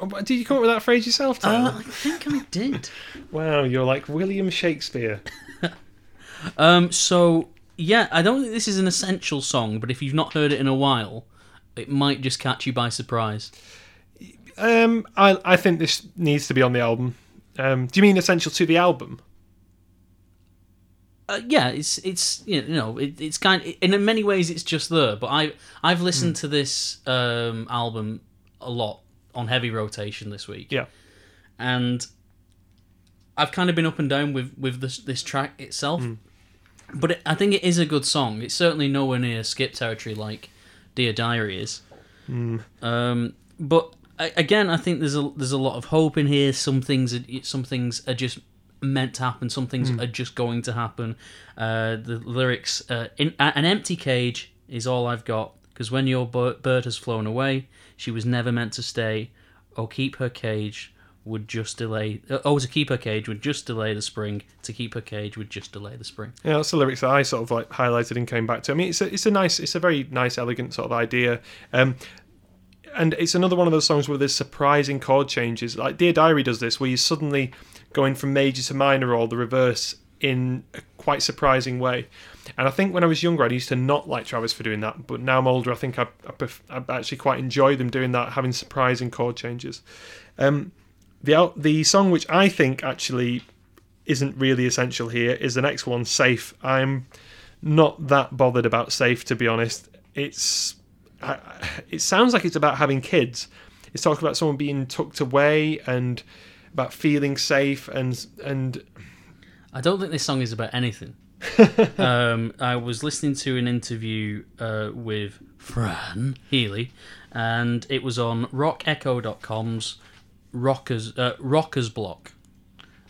[SPEAKER 1] Oh, Did you come up with that phrase yourself, Tyler?
[SPEAKER 2] Uh, I think I did.
[SPEAKER 1] wow, you're like William Shakespeare.
[SPEAKER 2] Um, so yeah, I don't think this is an essential song, but if you've not heard it in a while, it might just catch you by surprise.
[SPEAKER 1] Um, I I think this needs to be on the album. Um, do you mean essential to the album?
[SPEAKER 2] Uh, yeah, it's it's you know it, it's kind of, in many ways it's just there, but I I've listened to this um, album a lot on heavy rotation this week.
[SPEAKER 1] Yeah.
[SPEAKER 2] and I've kind of been up and down with with this this track itself, but it, I think it is a good song. It's certainly nowhere near skip territory like Dear Diary is. Um, but I, again, I think there's a there's a lot of hope in here. Some things are, some things are just meant to happen. Some things are just going to happen. Uh, the lyrics, uh, in, "An empty cage is all I've got." Because when your bird has flown away, she was never meant to stay. Oh, keep her cage would just delay. uh, Oh, to keep her cage would just delay the spring. To keep her cage would just delay the spring.
[SPEAKER 1] Yeah, that's the lyrics that I sort of like highlighted and came back to. I mean, it's a, it's a nice, it's a very nice, elegant sort of idea. Um, and it's another one of those songs where there's surprising chord changes. Like Dear Diary does this, where you suddenly going from major to minor or the reverse in a quite surprising way. And I think when I was younger, I used to not like Travis for doing that. But now I'm older, I think I, I, pref- I actually quite enjoy them doing that, having surprising chord changes. Um, the the song which I think actually isn't really essential here is the next one, Safe. I'm not that bothered about Safe, to be honest. It's I, it sounds like it's about having kids. It's talking about someone being tucked away and about feeling safe and and
[SPEAKER 2] I don't think this song is about anything. um, I was listening to an interview uh, with Fran Healy, and it was on RockEcho.com's Rockers uh, Rockers Block.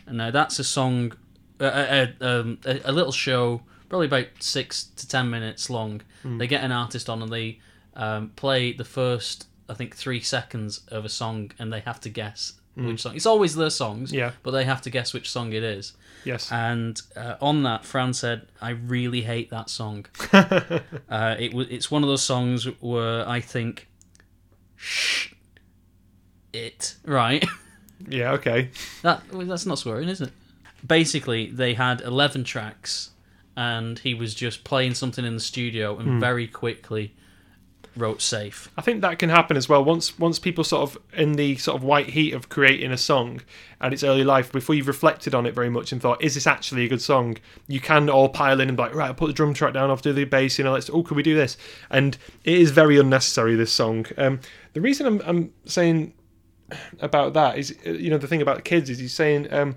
[SPEAKER 2] And now that's a song, uh, uh, uh, um, a, a little show, probably about six to ten minutes long. They get an artist on and they um, play the first, I think, three seconds of a song, and they have to guess which song. It's always their songs,
[SPEAKER 1] Yeah.
[SPEAKER 2] but they have to guess which song it is.
[SPEAKER 1] yes.
[SPEAKER 2] And uh, on that, Fran said, "I really hate that song. uh, it was it's one of those songs where I think, shh, it right.
[SPEAKER 1] yeah. Okay.
[SPEAKER 2] that well, that's not swearing, is it? Basically, they had eleven tracks, and he was just playing something in the studio and very quickly wrote "Safe."
[SPEAKER 1] I think that can happen as well. Once once people sort of in the sort of white heat of creating a song at its early life, before you've reflected on it very much and thought, is this actually a good song? You can all pile in and be like, right, I'll put the drum track down, I'll do the bass, you know, let's oh, could we do this? And it is very unnecessary. This song. Um, the reason I'm, I'm saying about that is, uh, you know, the thing about kids is he's saying, um,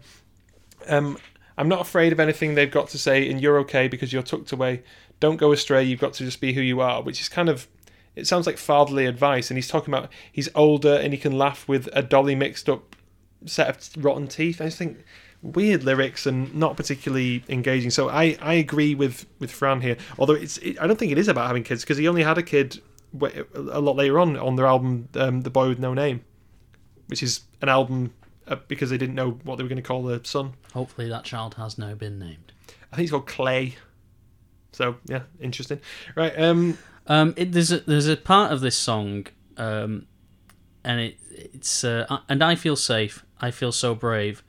[SPEAKER 1] um, I'm not afraid of anything they've got to say, and you're okay because you're tucked away. Don't go astray. You've got to just be who you are, which is kind of it sounds like fatherly advice and he's talking about he's older and he can laugh with a dolly mixed up set of rotten teeth i just think weird lyrics and not particularly engaging so i i agree with with fran here although it's it, i don't think it is about having kids because he only had a kid a lot later on on their album um, the boy with no name which is an album uh, because they didn't know what they were going to call their son
[SPEAKER 2] Hopefully, that child has now been named.
[SPEAKER 1] i think it's called clay so yeah interesting right um
[SPEAKER 2] Um, it, there's a there's a part of this song, um, and it it's uh, and I feel safe. I feel so brave,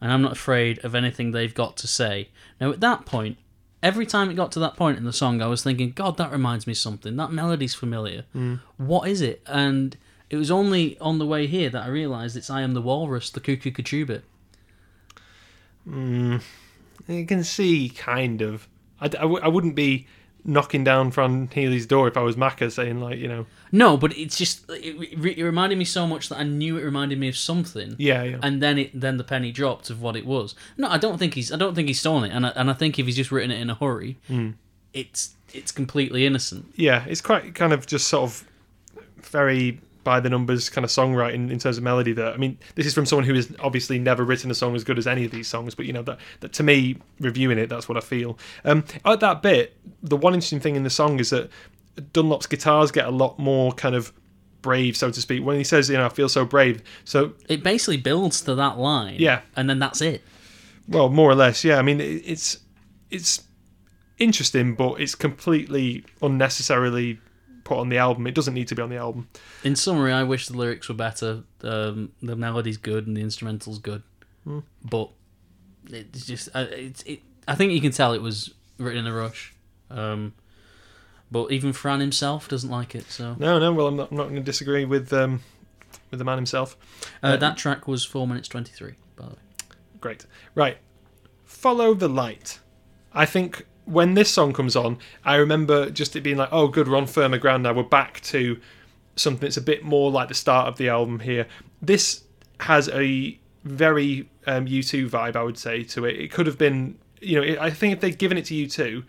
[SPEAKER 2] and I'm not afraid of anything they've got to say. Now at that point, every time it got to that point in the song, I was thinking, God, that reminds me of something. That melody's familiar. What is it? And it was only on the way here that I realised it's I am the Walrus, the Cuckoo Cuckoo bit.
[SPEAKER 1] Mm, you can see kind of. I, I, w- I wouldn't be knocking down Fran Healy's door if I was Macca saying like you know
[SPEAKER 2] No, but it's just it, it reminded me so much that I knew it reminded me of something.
[SPEAKER 1] yeah yeah
[SPEAKER 2] and then it then the penny dropped of what it was. No, I don't think he's I don't think he's stolen it, and I, and I think if he's just written it in a hurry, it's it's completely innocent.
[SPEAKER 1] yeah it's quite kind of just sort of very by the numbers kind of songwriting in terms of melody that I mean this is from someone who has obviously never written a song as good as any of these songs but you know that, that to me reviewing it that's what I feel um, at that bit the one interesting thing in the song is that Dunlop's guitars get a lot more kind of brave so to speak when he says you know I feel so brave so
[SPEAKER 2] It basically builds to that line,
[SPEAKER 1] Yeah.
[SPEAKER 2] and then that's it.
[SPEAKER 1] Well, more or less, yeah. I mean, it, it's it's interesting, but it's completely unnecessarily put on the album. It doesn't need to be on the album.
[SPEAKER 2] In summary, I wish the lyrics were better. Um, the melody's good and the instrumental's good, but it's just uh, it's it. I think you can tell it was written in a rush. Um, but even Fran himself doesn't like it. So
[SPEAKER 1] No, no. Well, I'm not, I'm not going to disagree with um, with the man himself.
[SPEAKER 2] uh, that track was four minutes twenty three. By the way.
[SPEAKER 1] Great. Right. Follow the light. I think when this song comes on, I remember just it being like, oh, good, we're on firmer ground now. We're back to something that's a bit more like the start of the album here. This has a very um, U2 vibe, I would say, to it. It could have been, you know, it, I think if they'd given it to U2,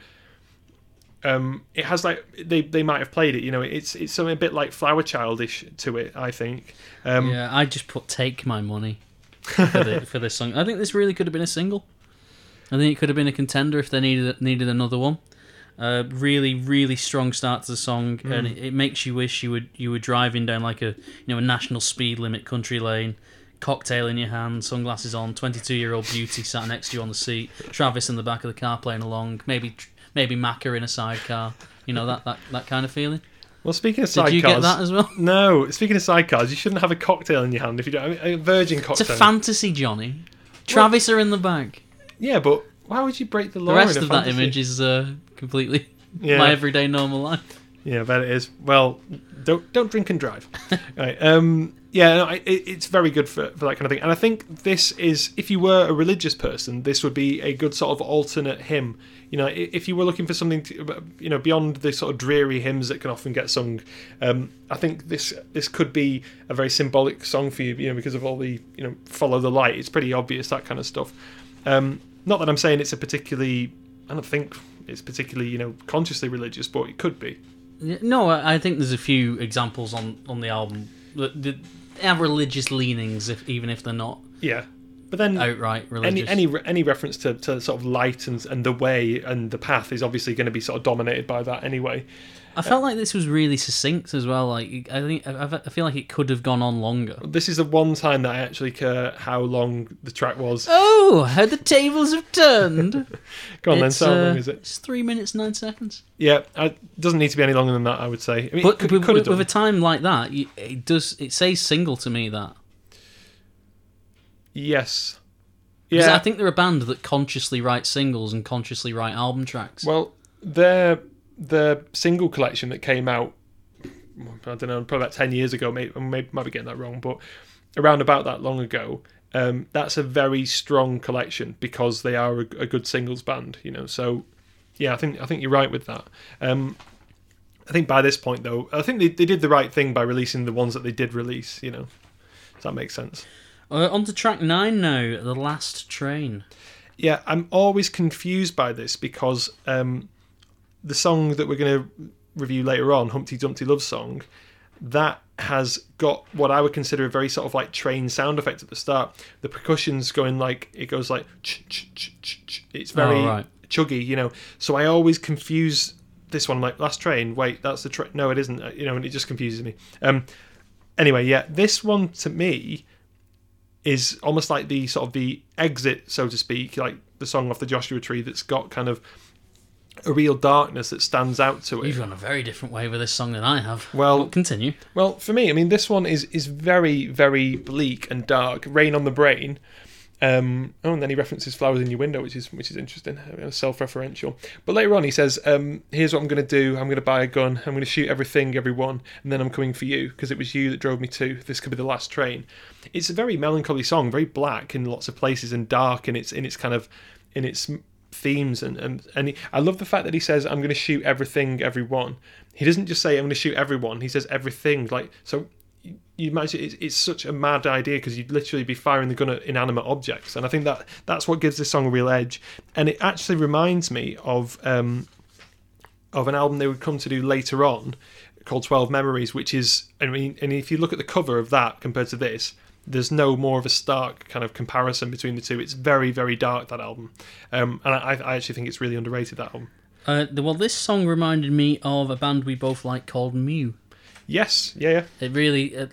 [SPEAKER 1] um, it has like they, they might have played it. You know, it's it's something a bit like Flower Childish to it. I think. Um,
[SPEAKER 2] Yeah, I just put "Take My Money" for, the, for this song. I think this really could have been a single. I think it could have been a contender if they needed needed another one. Uh, really, really strong start to the song, and it, it makes you wish you would you were driving down like a you know a national speed limit country lane, cocktail in your hand, sunglasses on, 22 year old beauty sat next to you on the seat, Travis in the back of the car playing along, maybe maybe Macca in a sidecar. You know that that, that kind of feeling.
[SPEAKER 1] Well, speaking of
[SPEAKER 2] Did
[SPEAKER 1] sidecars,
[SPEAKER 2] you get that as well?
[SPEAKER 1] no. Speaking of sidecars, you shouldn't have a cocktail in your hand if you don't. I mean, a virgin cocktail.
[SPEAKER 2] It's a fantasy, Jonny. Travis are in the back.
[SPEAKER 1] Yeah, but why would you break the law?
[SPEAKER 2] The rest of that image is uh, completely
[SPEAKER 1] Yeah.
[SPEAKER 2] my everyday normal life.
[SPEAKER 1] Yeah, I bet it is. Well, don't don't drink and drive. right. Um. Yeah. No, I, it, it's very good for, for that kind of thing. And I think this is, if you were a religious person, this would be a good sort of alternate hymn. You know, if you were looking for something, to, you know, beyond the sort of dreary hymns that can often get sung, um, I think this this could be a very symbolic song for you. You know, because of all the you know follow the light. It's pretty obvious that kind of stuff. Um, not that I'm saying it's a particularly. I don't think it's particularly you know consciously religious, but it could be.
[SPEAKER 2] No, I think there's a few examples on, on the album that, that have religious leanings, if even if they're not
[SPEAKER 1] Yeah, but then
[SPEAKER 2] outright religious.
[SPEAKER 1] any any any reference to, to sort of light and and the way and the path is obviously going to be sort of dominated by that anyway.
[SPEAKER 2] I felt like this was really succinct as well. Like I think I, I feel like it could have gone on longer.
[SPEAKER 1] This is the one time that I actually care how long the track was.
[SPEAKER 2] Oh, how the tables have turned!
[SPEAKER 1] Go on then,
[SPEAKER 2] It's,
[SPEAKER 1] so how
[SPEAKER 2] uh,
[SPEAKER 1] long is it?
[SPEAKER 2] It's three minutes nine seconds.
[SPEAKER 1] Yeah, it doesn't need to be any longer than that. I would say. I mean,
[SPEAKER 2] But
[SPEAKER 1] could,
[SPEAKER 2] with,
[SPEAKER 1] could
[SPEAKER 2] with a time like that, it does. It says single to me that.
[SPEAKER 1] Yes. Yeah.
[SPEAKER 2] I think they're a band that consciously write singles and consciously write album tracks.
[SPEAKER 1] Well, their the single collection that came out, I don't know, probably about ten years ago. Maybe, I might be getting that wrong, but around about that long ago. Um, that's a very strong collection because they are a, a good singles band, you know. So, yeah, I think I think you're right with that. Um, I think by this point, though, I think they, they did the right thing by releasing the ones that they did release. You know, does that make sense?
[SPEAKER 2] Uh, on to track nine now, the last train.
[SPEAKER 1] Yeah, I'm always confused by this because um, the song that we're going to review later on, Humpty Dumpty Love Song, that has got what I would consider a very sort of like train sound effect at the start. The percussion's going like it goes like ch ch ch ch ch. It's very
[SPEAKER 2] Oh, right.
[SPEAKER 1] chuggy, you know. So I always confuse this one like last train. Wait, that's the train. No, it isn't. uh, You know, and it just confuses me. Um. Anyway, yeah, this one to me is almost like the sort of the exit, so to speak, like the song off the Joshua Tree that's got kind of a real darkness that stands out to it.
[SPEAKER 2] You've gone a very different way with this song than I have.
[SPEAKER 1] Well-
[SPEAKER 2] But continue.
[SPEAKER 1] Well, for me, I mean, this one is is very very bleak and dark. Rain on the brain. Um, oh, and then he references flowers in your window, which is which is interesting, self-referential. But later on, he says, um, "Here's what I'm going to do. I'm going to buy a gun. I'm going to shoot everything, everyone, and then I'm coming for you because it was you that drove me to. This could be the last train." It's a very melancholy song, very black in lots of places and dark in its in its kind of in its themes and and, and he, I love the fact that he says, "I'm going to shoot everything, everyone." He doesn't just say, "I'm going to shoot everyone." He says everything. Like so, you imagine it's, it's such a mad idea because you'd literally be firing the gun at inanimate objects, and I think that that's what gives this song a real edge. And it actually reminds me of um, of an album they would come to do later on called Twelve Memories, which is I mean, and if you look at the cover of that compared to this. There's no more of a stark kind of comparison between the two. It's very, very dark that album, um, and I, I actually think it's really underrated. That album.
[SPEAKER 2] Uh, well, this song reminded me of a band we both like called Mew.
[SPEAKER 1] Yes, yeah, yeah.
[SPEAKER 2] It really, it,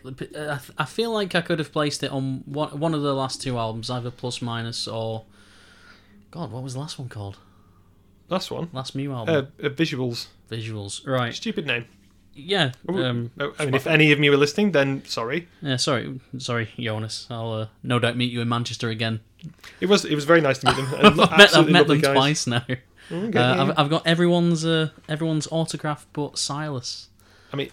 [SPEAKER 2] I feel like I could have placed it on one one of the last two albums, either Plus Minus or. God, what was the last one called?
[SPEAKER 1] Last one.
[SPEAKER 2] Last Mew album.
[SPEAKER 1] Uh, uh, visuals.
[SPEAKER 2] Visuals. Right.
[SPEAKER 1] Stupid name.
[SPEAKER 2] Yeah. Um,
[SPEAKER 1] Oh, I mean, if any of you are listening, then sorry.
[SPEAKER 2] yeah. Sorry, sorry, Jonas. I'll uh, no doubt meet you in Manchester again.
[SPEAKER 1] It was it was very nice to meet them.
[SPEAKER 2] I've met, I've met them
[SPEAKER 1] guys.
[SPEAKER 2] twice now.
[SPEAKER 1] Okay,
[SPEAKER 2] Uh, I've. I've got everyone's uh, everyone's autograph, but Silas.
[SPEAKER 1] I mean,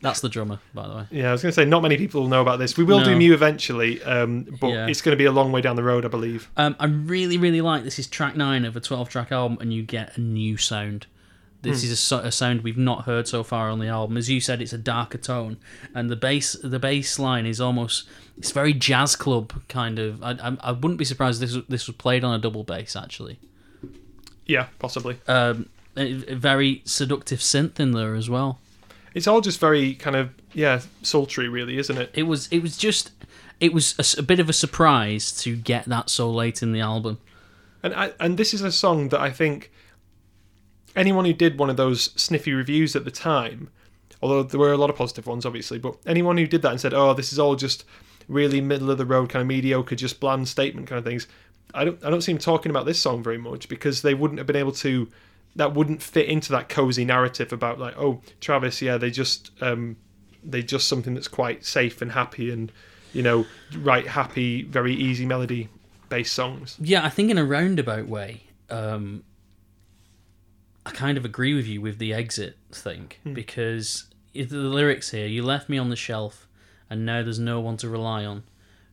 [SPEAKER 2] That's the drummer, by the way.
[SPEAKER 1] yeah, I was going to say not many people know about this. We will do
[SPEAKER 2] No.
[SPEAKER 1] Mew eventually, um, but
[SPEAKER 2] Yeah.
[SPEAKER 1] it's going to be a long way down the road, I believe.
[SPEAKER 2] Um, I really, really like this. Is track nine of a twelve-track album, and you get a new sound. This is a, a sound we've not heard so far on the album. As you said, it's a darker tone, and the bass, the bass line is almost it's very jazz club kind of. I, I, I wouldn't be surprised if this was- this was played on a double bass actually.
[SPEAKER 1] Yeah, possibly.
[SPEAKER 2] Um, a, a very seductive synth in there as well.
[SPEAKER 1] It's all just very kind of yeah sultry, really, isn't it?
[SPEAKER 2] It was it was just it was a bit of a surprise to get that so late in the album.
[SPEAKER 1] And I, and this is a song that I think anyone who did one of those sniffy reviews at the time, although there were a lot of positive ones, obviously, but anyone who did that and said, "Oh, this is all just really middle of the road kind of mediocre, just bland statement kind of things. I don't I don't see him talking about this song very much because they wouldn't have been able to. That wouldn't fit into that cozy narrative about like oh Travis yeah they just um, they just something that's quite safe and happy and you know write happy very easy melody based songs.
[SPEAKER 2] Yeah, I think in a roundabout way, um, I kind of agree with you with the exit thing because the lyrics here, you left me on the shelf and now there's no one to rely on.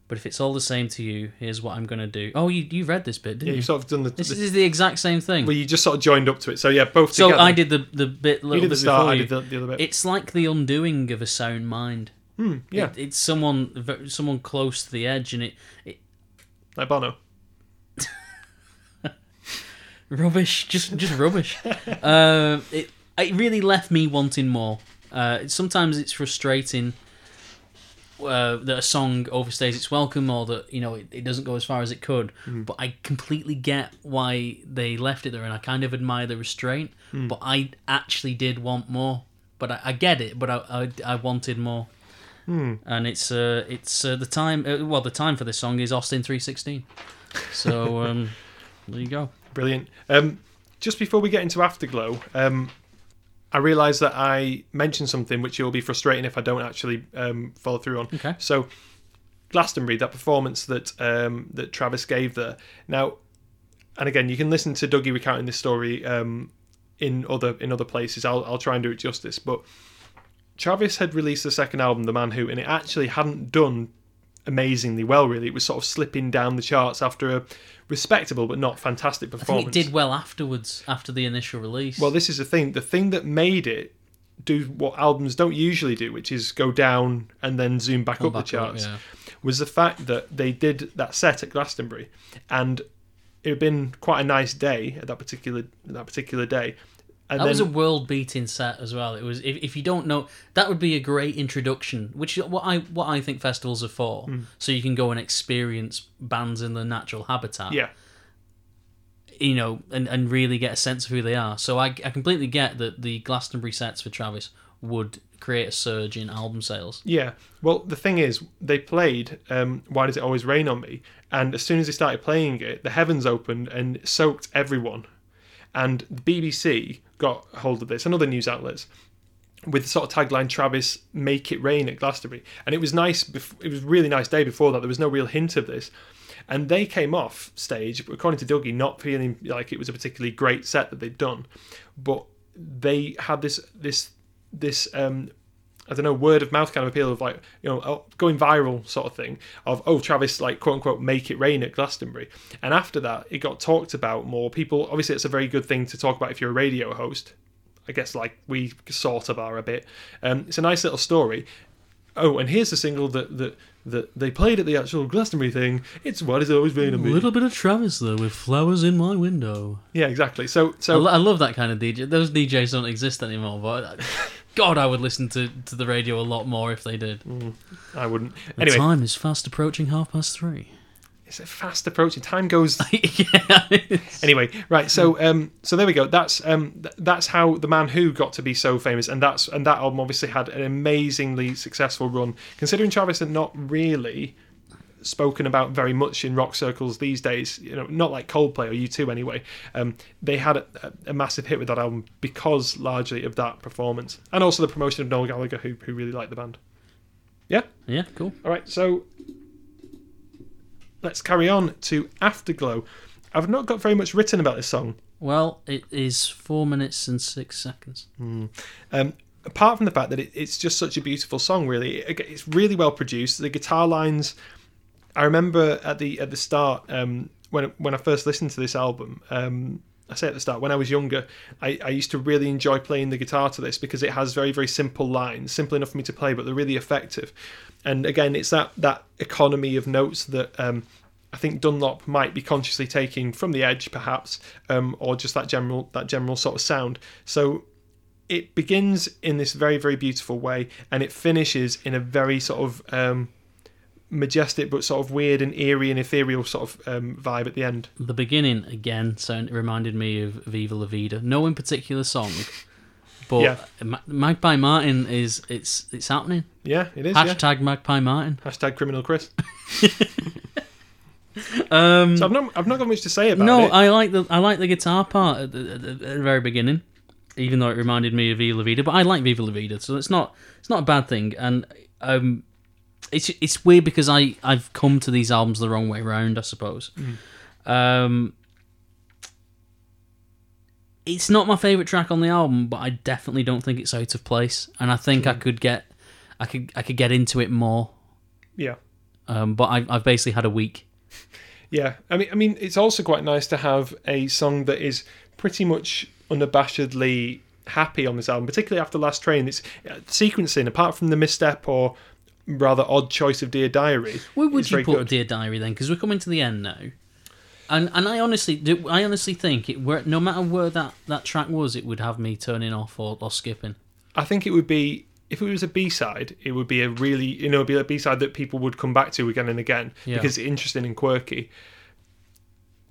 [SPEAKER 2] But if it's all the same to you, here's what I'm going to do. Oh, you, you read this bit, didn't
[SPEAKER 1] Yeah,
[SPEAKER 2] you?
[SPEAKER 1] you've sort of done the,
[SPEAKER 2] This is the exact same thing.
[SPEAKER 1] well you just sort of joined up to it. So yeah, both
[SPEAKER 2] so
[SPEAKER 1] together.
[SPEAKER 2] I did the, the bit little
[SPEAKER 1] you did the
[SPEAKER 2] bit
[SPEAKER 1] start,
[SPEAKER 2] before
[SPEAKER 1] I
[SPEAKER 2] you.
[SPEAKER 1] did the, the other bit.
[SPEAKER 2] It's like the undoing of a sound mind.
[SPEAKER 1] Hmm, yeah,
[SPEAKER 2] It- it's someone someone close to the edge, and it, it
[SPEAKER 1] like Bono.
[SPEAKER 2] Rubbish, just just rubbish. uh, it it really left me wanting more. Uh, sometimes it's frustrating uh, that a song overstays its welcome, or that you know it, it doesn't go as far as it could. But I completely get why they left it there, and I kind of admire the restraint. But I actually did want more. But I, I get it. But I I, I wanted more. And it's uh it's uh, the time uh, well the time for this song is Austin three sixteen. So um, there you go.
[SPEAKER 1] Brilliant. Um, just before we get into Afterglow, um, I realised that I mentioned something which will be frustrating if I don't actually um, follow through on.
[SPEAKER 2] Okay.
[SPEAKER 1] So, Glastonbury, that performance that um, that Travis gave there. Now, and again, you can listen to Dougie recounting this story um, in other in other places. I'll I'll try and do it justice. But Travis had released the second album, The Man Who, and it actually hadn't done amazingly well. Really, it was sort of slipping down the charts after a respectable but not fantastic performance.
[SPEAKER 2] it did well afterwards, after the initial release.
[SPEAKER 1] Well, this is the thing. The thing that made it do what albums don't usually do, which is go down and then zoom back
[SPEAKER 2] Come
[SPEAKER 1] up
[SPEAKER 2] back
[SPEAKER 1] the
[SPEAKER 2] up,
[SPEAKER 1] charts,
[SPEAKER 2] yeah.
[SPEAKER 1] was the fact that they did that set at Glastonbury, and it had been quite a nice day at that particular that particular day. And
[SPEAKER 2] that
[SPEAKER 1] then,
[SPEAKER 2] was a world-beating set as well. It was if, if you don't know, that would be a great introduction. Which is what I what I think festivals are for,
[SPEAKER 1] Hmm.
[SPEAKER 2] so you can go and experience bands in their natural habitat.
[SPEAKER 1] yeah,
[SPEAKER 2] you know, and, and really get a sense of who they are. So I, I completely get that the Glastonbury sets for Travis would create a surge in album sales.
[SPEAKER 1] Yeah. Well, the thing is, they played um, "Why Does It Always Rain on Me," and as soon as they started playing it, the heavens opened and soaked everyone. And the BBC got hold of this, and other news outlets, with the sort of tagline "Travis Make It Rain" at Glastonbury. And it was nice. It was really nice day before that. There was no real hint of this. And they came off stage, according to Dougie, not feeling like it was a particularly great set that they'd done, but they had this this this um, I don't know, word of mouth kind of appeal of like, you know, oh, going viral sort of thing of, oh, Travis, like, quote unquote, make it rain at Glastonbury. And after that, it got talked about more. People, obviously, it's a very good thing to talk about if you're a radio host. I guess, like, we sort of are a bit. Um, it's a nice little story. Oh, and here's the single that, that, that they played at the actual Glastonbury thing. It's What Is Always Been
[SPEAKER 2] A
[SPEAKER 1] Me.
[SPEAKER 2] little bit of Travis though, with flowers in my window.
[SPEAKER 1] Yeah, exactly. So,
[SPEAKER 2] I,
[SPEAKER 1] so
[SPEAKER 2] lo- I love that kind of DJ. Those DJs don't exist anymore, but God, I would listen to, to the radio a lot more if they did.
[SPEAKER 1] I wouldn't.
[SPEAKER 2] The
[SPEAKER 1] Anyway,
[SPEAKER 2] time is fast approaching half past three.
[SPEAKER 1] it's a fast approaching. Time goes
[SPEAKER 2] yeah, it's-
[SPEAKER 1] anyway right so um so there we go that's um th- that's how the man who got to be so famous and that's and that album obviously had an amazingly successful run considering travis had not really spoken about very much in rock circles these days you know not like coldplay or u2 anyway um they had a, a massive hit with that album because largely of that performance and also the promotion of noel gallagher who, who really liked the band yeah
[SPEAKER 2] yeah, cool.
[SPEAKER 1] all right, so let's carry on to Afterglow. I've not got very much written about this song.
[SPEAKER 2] Well, it is four minutes and six seconds.
[SPEAKER 1] Um, apart from the fact that it, it's just such a beautiful song, really, It- it's really well produced. The guitar lines, I remember at the at the start um, when when I first listened to this album. Um, I say at the start when I was younger, I, I used to really enjoy playing the guitar to this because it has very very simple lines, simple enough for me to play, but they're really effective. And again, it's that that economy of notes that um, I think Dunlop might be consciously taking from the Edge, perhaps, um, or just that general that general sort of sound. So it begins in this very very beautiful way and it finishes in a very sort of um, majestic but sort of weird and eerie and ethereal sort of um, vibe at the end
[SPEAKER 2] The beginning again sound reminded me of Viva La Vida. No in particular song, But
[SPEAKER 1] Yeah.
[SPEAKER 2] Ma- Magpie Martin is it's it's happening.
[SPEAKER 1] Yeah, it is. Yeah.
[SPEAKER 2] Hashtag Magpie Martin.
[SPEAKER 1] Hashtag criminal Chris.
[SPEAKER 2] Um,
[SPEAKER 1] So I've not I've not got much to say about
[SPEAKER 2] no,
[SPEAKER 1] it.
[SPEAKER 2] No, I like the I like the guitar part at the, at the, at the very beginning, even though it reminded me of Viva La Vida. But I like Viva La Vida, so it's not it's not a bad thing. And um, it's it's weird because I I've come to these albums the wrong way round, I suppose. Um, it's not my favorite track on the album, but I definitely don't think it's out of place, and I think I could get I could I could get into it more.
[SPEAKER 1] yeah.
[SPEAKER 2] Um, but I, I've basically had a week.
[SPEAKER 1] Yeah, I mean, I mean, it's also quite nice to have a song that is pretty much unabashedly happy on this album, particularly after Last Train. It's uh, sequencing, apart from the misstep or rather odd choice of Dear Diary.
[SPEAKER 2] Where would you put
[SPEAKER 1] good.
[SPEAKER 2] Dear Diary then? Because we're coming to the end now, and and I honestly. I honestly think it were no matter where that that track was, it would have me turning off or, or skipping.
[SPEAKER 1] I think it would be if it was a B side, it would be a really you know it'd be a B side that people would come back to again and again
[SPEAKER 2] Yeah.
[SPEAKER 1] because it's interesting and quirky.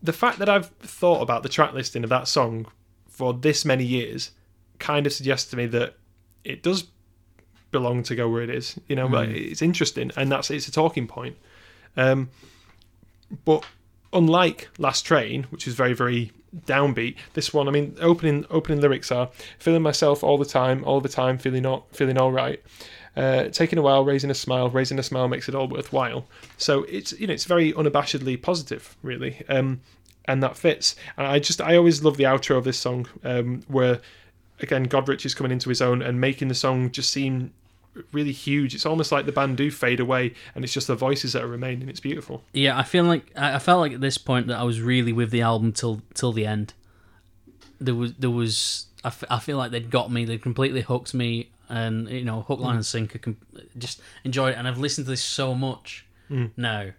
[SPEAKER 1] The fact that I've thought about the track listing of that song for this many years kind of suggests to me that it does belong to go where it is. You know, but it's interesting and that's it's a talking point. Um, but unlike Last Train, which is very very downbeat, this one, I mean, opening opening lyrics are feeling myself all the time, all the time, feeling all, feeling all right. Uh, taking a while, raising a smile, raising a smile makes it all worthwhile. So it's you know it's very unabashedly positive, really, um, and that fits. And I just I always love the outro of this song, um, where again Godrich is coming into his own and making the song just seem really huge. It's almost like the band do fade away, and it's just the voices that are remaining. It's beautiful.
[SPEAKER 2] Yeah, I feel like I felt like at this point that I was really with the album till till the end. There was there was I, f- I feel like they'd got me. They completely hooked me, and you know, hook, line, mm. and sinker. Com- just enjoyed it, and I've listened to this so much mm. now,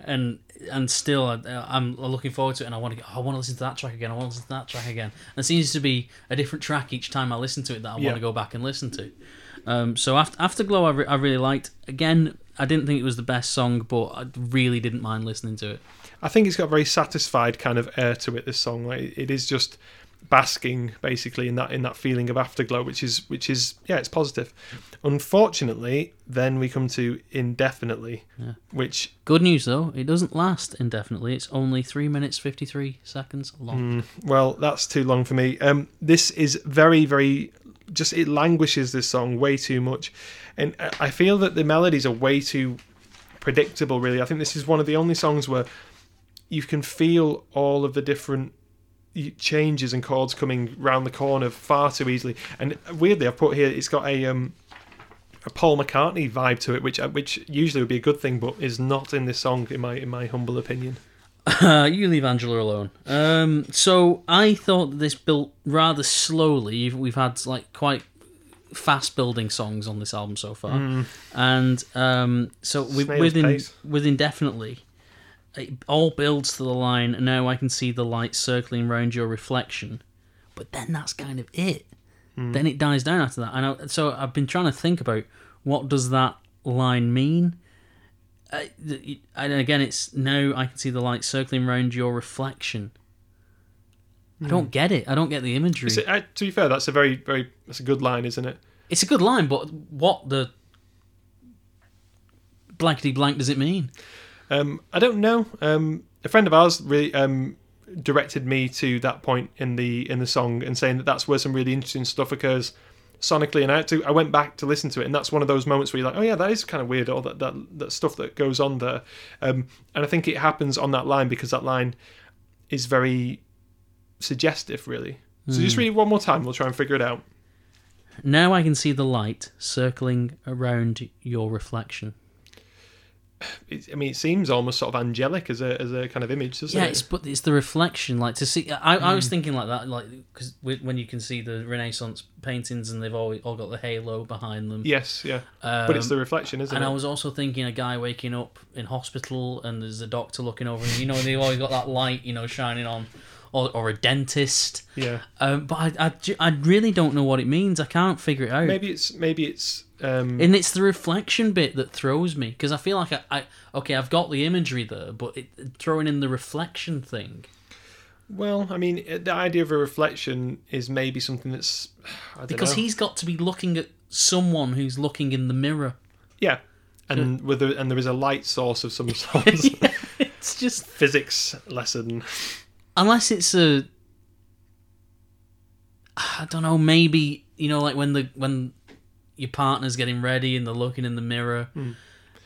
[SPEAKER 2] and and still I, I'm looking forward to it, and I want to. Oh, I want to listen to that track again. I want to listen to that track again. And it seems to be a different track each time I listen to it that I
[SPEAKER 1] Yeah.
[SPEAKER 2] want to go back and listen to. Um, so after Afterglow, I, re- I really liked. Again, I didn't think it was the best song, but I really didn't mind listening to it.
[SPEAKER 1] I think it's got a very satisfied kind of air to it. This song, like it is just basking basically in that in that feeling of afterglow, which is which is yeah, it's positive. Unfortunately, then we come to indefinitely, which
[SPEAKER 2] Good news though, it doesn't last indefinitely. It's only three minutes fifty three seconds long.
[SPEAKER 1] well, that's too long for me. Um, this is very very just it languishes this song way too much, and I- feel that the melodies are way too predictable. Really, I think this is one of the only songs where you can feel all of the different changes and chords coming round the corner far too easily. And weirdly, I've put here it's got a um, a Paul McCartney vibe to it, which uh, which usually would be a good thing, but is not in this song, in my in my humble opinion.
[SPEAKER 2] Uh, you leave Angela alone. Um, so I thought this built rather slowly. We've had like quite fast building songs on this album so far, and um, so
[SPEAKER 1] Snail's
[SPEAKER 2] within
[SPEAKER 1] pace.
[SPEAKER 2] with indefinitely, it all builds to the line. Now I can see the light circling round your reflection, but then that's kind of it. Then it dies down after that, and I, so I've been trying to think about what does that line mean. Uh, and again, it's now I can see the light circling round your reflection. I don't get it. I don't get the imagery.
[SPEAKER 1] So, uh, to be fair, that's a very very that's a good line, isn't it?
[SPEAKER 2] It's a good line, but what the blankety blank does it mean?
[SPEAKER 1] Um, I don't know. Um, a friend of ours really um, directed me to that point in the in the song and saying that that's where some really interesting stuff occurs sonically. And I had to, I went back to listen to it, and that's one of those moments where you're like, oh yeah, that is kind of weird, all that that, that stuff that goes on there. Um, and I think it happens on that line because that line is very suggestive, really. So just read it one more time. We'll try and figure it out.
[SPEAKER 2] Now I can see the light circling around your reflection.
[SPEAKER 1] It, I mean, it seems almost sort of angelic as a as a kind of image, doesn't
[SPEAKER 2] Yeah,
[SPEAKER 1] it?
[SPEAKER 2] it's but it's the reflection. Like to see, I, I was thinking like that, like because when you can see the Renaissance paintings and they've all all got the halo behind them.
[SPEAKER 1] Yes, yeah. but it's
[SPEAKER 2] Um,
[SPEAKER 1] the reflection, isn't
[SPEAKER 2] And
[SPEAKER 1] it?
[SPEAKER 2] And I was also thinking a guy waking up in hospital and there's a doctor looking over him. You know, they've always got that light, you know, shining on, or, or a dentist.
[SPEAKER 1] yeah.
[SPEAKER 2] Um, but I, I, I really don't know what it means. I can't figure it out.
[SPEAKER 1] Maybe it's maybe it's um,
[SPEAKER 2] And it's the reflection bit that throws me because I feel like I, I okay, I've got the imagery there, but it, throwing in the reflection thing.
[SPEAKER 1] Well, I mean, the idea of a reflection is maybe something that's I don't
[SPEAKER 2] Because
[SPEAKER 1] know.
[SPEAKER 2] he's got to be looking at someone who's looking in the mirror.
[SPEAKER 1] yeah, and with a, and there is a light source of some sort,
[SPEAKER 2] It's just
[SPEAKER 1] physics lesson.
[SPEAKER 2] unless it's a I don't know, maybe you know, like when the when your partner's getting ready and they're looking in the mirror, hmm.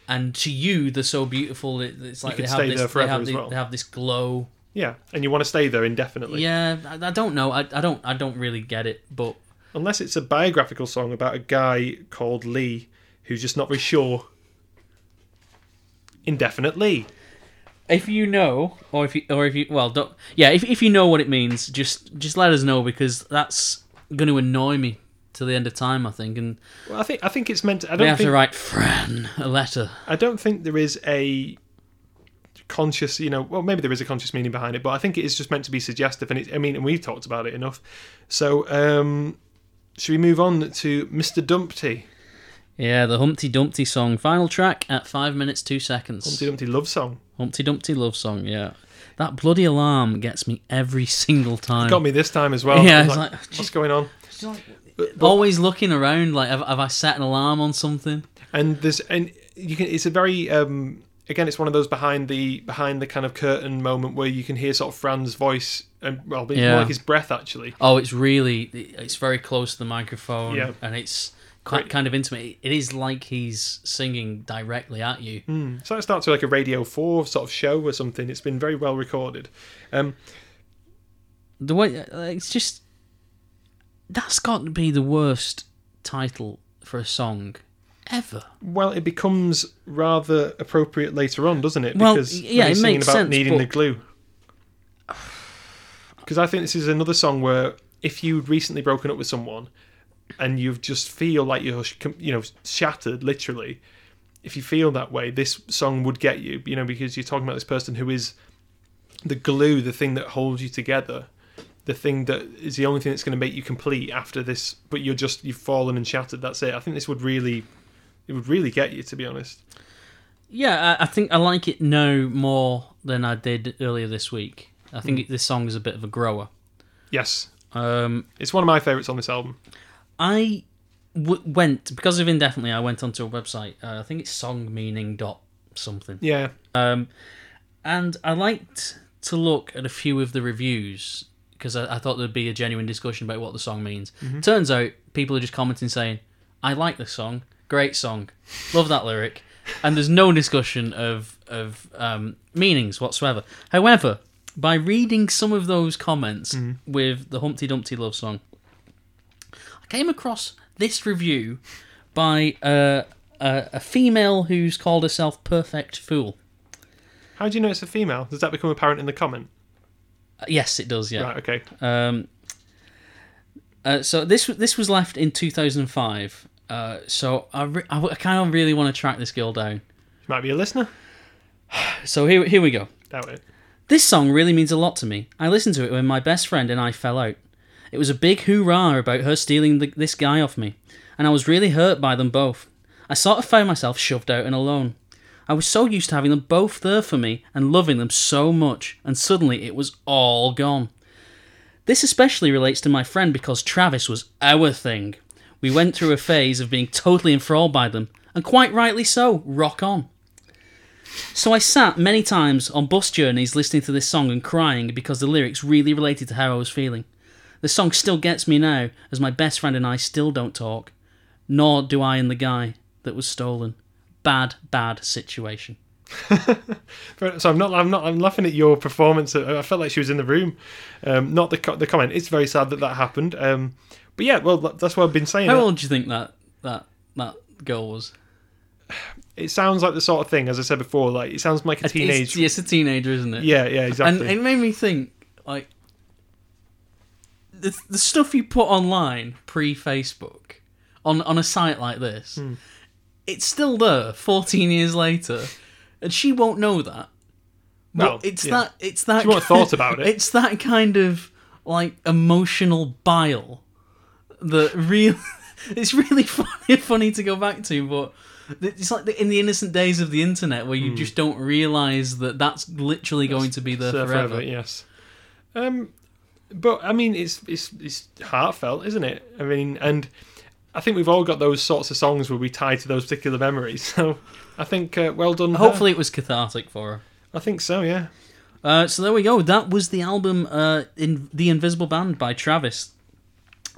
[SPEAKER 2] and to you they're so beautiful. It, it's like they have
[SPEAKER 1] stay
[SPEAKER 2] this,
[SPEAKER 1] there forever
[SPEAKER 2] they have, the-
[SPEAKER 1] well.
[SPEAKER 2] they have this glow.
[SPEAKER 1] Yeah, and you want to stay there indefinitely.
[SPEAKER 2] Yeah, I, I don't know. I, I don't I don't really get it, but
[SPEAKER 1] Unless it's a biographical song about a guy called Lee who's just not very sure. indefinitely.
[SPEAKER 2] If you know, or if you or if you well, don't yeah, if if you know what it means, just just let us know because that's going to annoy me till the end of time. I think, and
[SPEAKER 1] Well, I think I think it's meant. To, I don't
[SPEAKER 2] have
[SPEAKER 1] think
[SPEAKER 2] to write Fran a letter.
[SPEAKER 1] I don't think there is a conscious, you know, well, maybe there is a conscious meaning behind it, but I think it is just meant to be suggestive. And it, I mean, and we've talked about it enough. So, um, should we move on to Mr. Dumpty?
[SPEAKER 2] Yeah, the Humpty Dumpty song, final track at five minutes two seconds.
[SPEAKER 1] Humpty Dumpty love song.
[SPEAKER 2] Humpty Dumpty love song. Yeah, that bloody alarm gets me every single time.
[SPEAKER 1] It Got me this time as well.
[SPEAKER 2] Yeah,
[SPEAKER 1] I was like,
[SPEAKER 2] like-
[SPEAKER 1] what's going on?
[SPEAKER 2] Always looking around, like have, have I set an alarm on something?
[SPEAKER 1] And there's and you can. It's a very um, again. It's one of those behind the behind the kind of curtain moment where you can hear sort of Fran's voice and well, it's
[SPEAKER 2] Yeah.
[SPEAKER 1] more like his breath actually.
[SPEAKER 2] Oh, it's really it's very close to the microphone,
[SPEAKER 1] Yeah.
[SPEAKER 2] and it's quite kind of intimate. It is like he's singing directly at you.
[SPEAKER 1] Mm. So it starts with like a Radio Four sort of show or something. It's been very well recorded. Um,
[SPEAKER 2] The way uh, it's just that's got to be the worst title for a song ever.
[SPEAKER 1] Well, it becomes rather appropriate later on, doesn't it?
[SPEAKER 2] Well,
[SPEAKER 1] Because
[SPEAKER 2] yeah, it makes
[SPEAKER 1] about
[SPEAKER 2] sense,
[SPEAKER 1] needing
[SPEAKER 2] but-
[SPEAKER 1] the glue. Because I think this is another song where if you'd recently broken up with someone and you just feel like you're, you know, shattered, literally, if you feel that way, this song would get you, you know, because you're talking about this person who is the glue, the thing that holds you together, the thing that is the only thing that's going to make you complete after this. But you're just you've fallen and shattered. That's it. I think this would really, it would really get you, to be honest.
[SPEAKER 2] Yeah, I, I think I like it now more than I did earlier this week. I think it, this song is a bit of a grower.
[SPEAKER 1] Yes,
[SPEAKER 2] Um,
[SPEAKER 1] it's one of my favourites on this album.
[SPEAKER 2] I w- went because of indefinitely. I went onto a website. Uh, I think it's songmeaning dot something.
[SPEAKER 1] Yeah,
[SPEAKER 2] Um, and I liked to look at a few of the reviews because I, I thought there'd be a genuine discussion about what the song means. Turns out people are just commenting saying, "I like this song, great song, love that lyric," and there's no discussion of of um, meanings whatsoever. However, by reading some of those comments with the Humpty Dumpty love song, I came across this review by uh, a, a female who's called herself Perfect Fool.
[SPEAKER 1] how do you know it's a female? Does that become apparent in the comment?
[SPEAKER 2] Yes, it does. Yeah.
[SPEAKER 1] Right. Okay.
[SPEAKER 2] Um, uh, so this this was left in 2005. Uh, so I, re- I, I kind of really want to track this girl down.
[SPEAKER 1] Might be a listener.
[SPEAKER 2] So here here we go.
[SPEAKER 1] Doubt it.
[SPEAKER 2] This song really means a lot to me. I listened to it when my best friend and I fell out. It was a big hoorah about her stealing the, this guy off me, and I was really hurt by them both. I sort of found myself shoved out and alone. I was so used to having them both there for me and loving them so much, and suddenly it was all gone. This especially relates to my friend because Travis was our thing. We went through a phase of being totally enthralled by them, and quite rightly so, rock on. So I sat many times on bus journeys listening to this song and crying because the lyrics really related to how I was feeling. The song still gets me now, as my best friend and I still don't talk. Nor do I and the guy that was stolen. Bad, bad situation.
[SPEAKER 1] So I'm not. I'm not. I'm laughing at your performance. I felt like she was in the room. Um, not the co- the comment. It's very sad that that happened. Um, but yeah, well, that's what I've been saying.
[SPEAKER 2] How old do you think that that that girl was?
[SPEAKER 1] It sounds like the sort of thing, as I said before. Like it sounds like a teenage.
[SPEAKER 2] It's, it's a teenager, isn't it?
[SPEAKER 1] yeah, yeah, exactly.
[SPEAKER 2] and it made me think like the the stuff you put online pre Facebook on on a site like this,
[SPEAKER 1] Hmm.
[SPEAKER 2] It's still there 14 years later, and she won't know that. But
[SPEAKER 1] Well,
[SPEAKER 2] it's
[SPEAKER 1] yeah.
[SPEAKER 2] that it's that
[SPEAKER 1] She won't have thought about it.
[SPEAKER 2] It's that kind of like emotional bile that real. it's really funny funny to go back to, but. It's like the, in the innocent days of the internet where you
[SPEAKER 1] Hmm.
[SPEAKER 2] just don't realize that that's literally going to be there
[SPEAKER 1] So
[SPEAKER 2] forever.
[SPEAKER 1] yes. Um, but I mean, it's it's it's heartfelt, isn't it? I mean, and I think we've all got those sorts of songs where we tie to those particular memories. So I think uh, well done. her.
[SPEAKER 2] Hopefully, it was cathartic for her.
[SPEAKER 1] I think so. Yeah.
[SPEAKER 2] Uh, so there we go. That was the album uh, in The Invisible Band by Travis.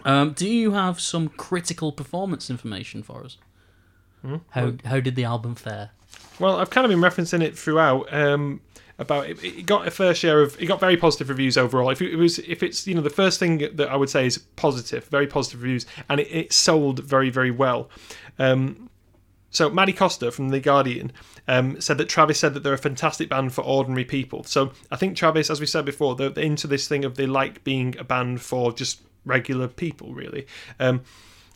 [SPEAKER 2] Um, do you have some critical performance information for us? How how did the album fare?
[SPEAKER 1] Well, I've kind of been referencing it throughout. Um, about it, it got a fair share of it got very positive reviews overall. If it was if it's you know the first thing that I would say is positive, very positive reviews, and it, it sold very very well. Um, so Maddy Costa from the Guardian um, said that Travis said that they're a fantastic band for ordinary people. So I think Travis, as we said before, they're into this thing of they like being a band for just regular people, really. Um,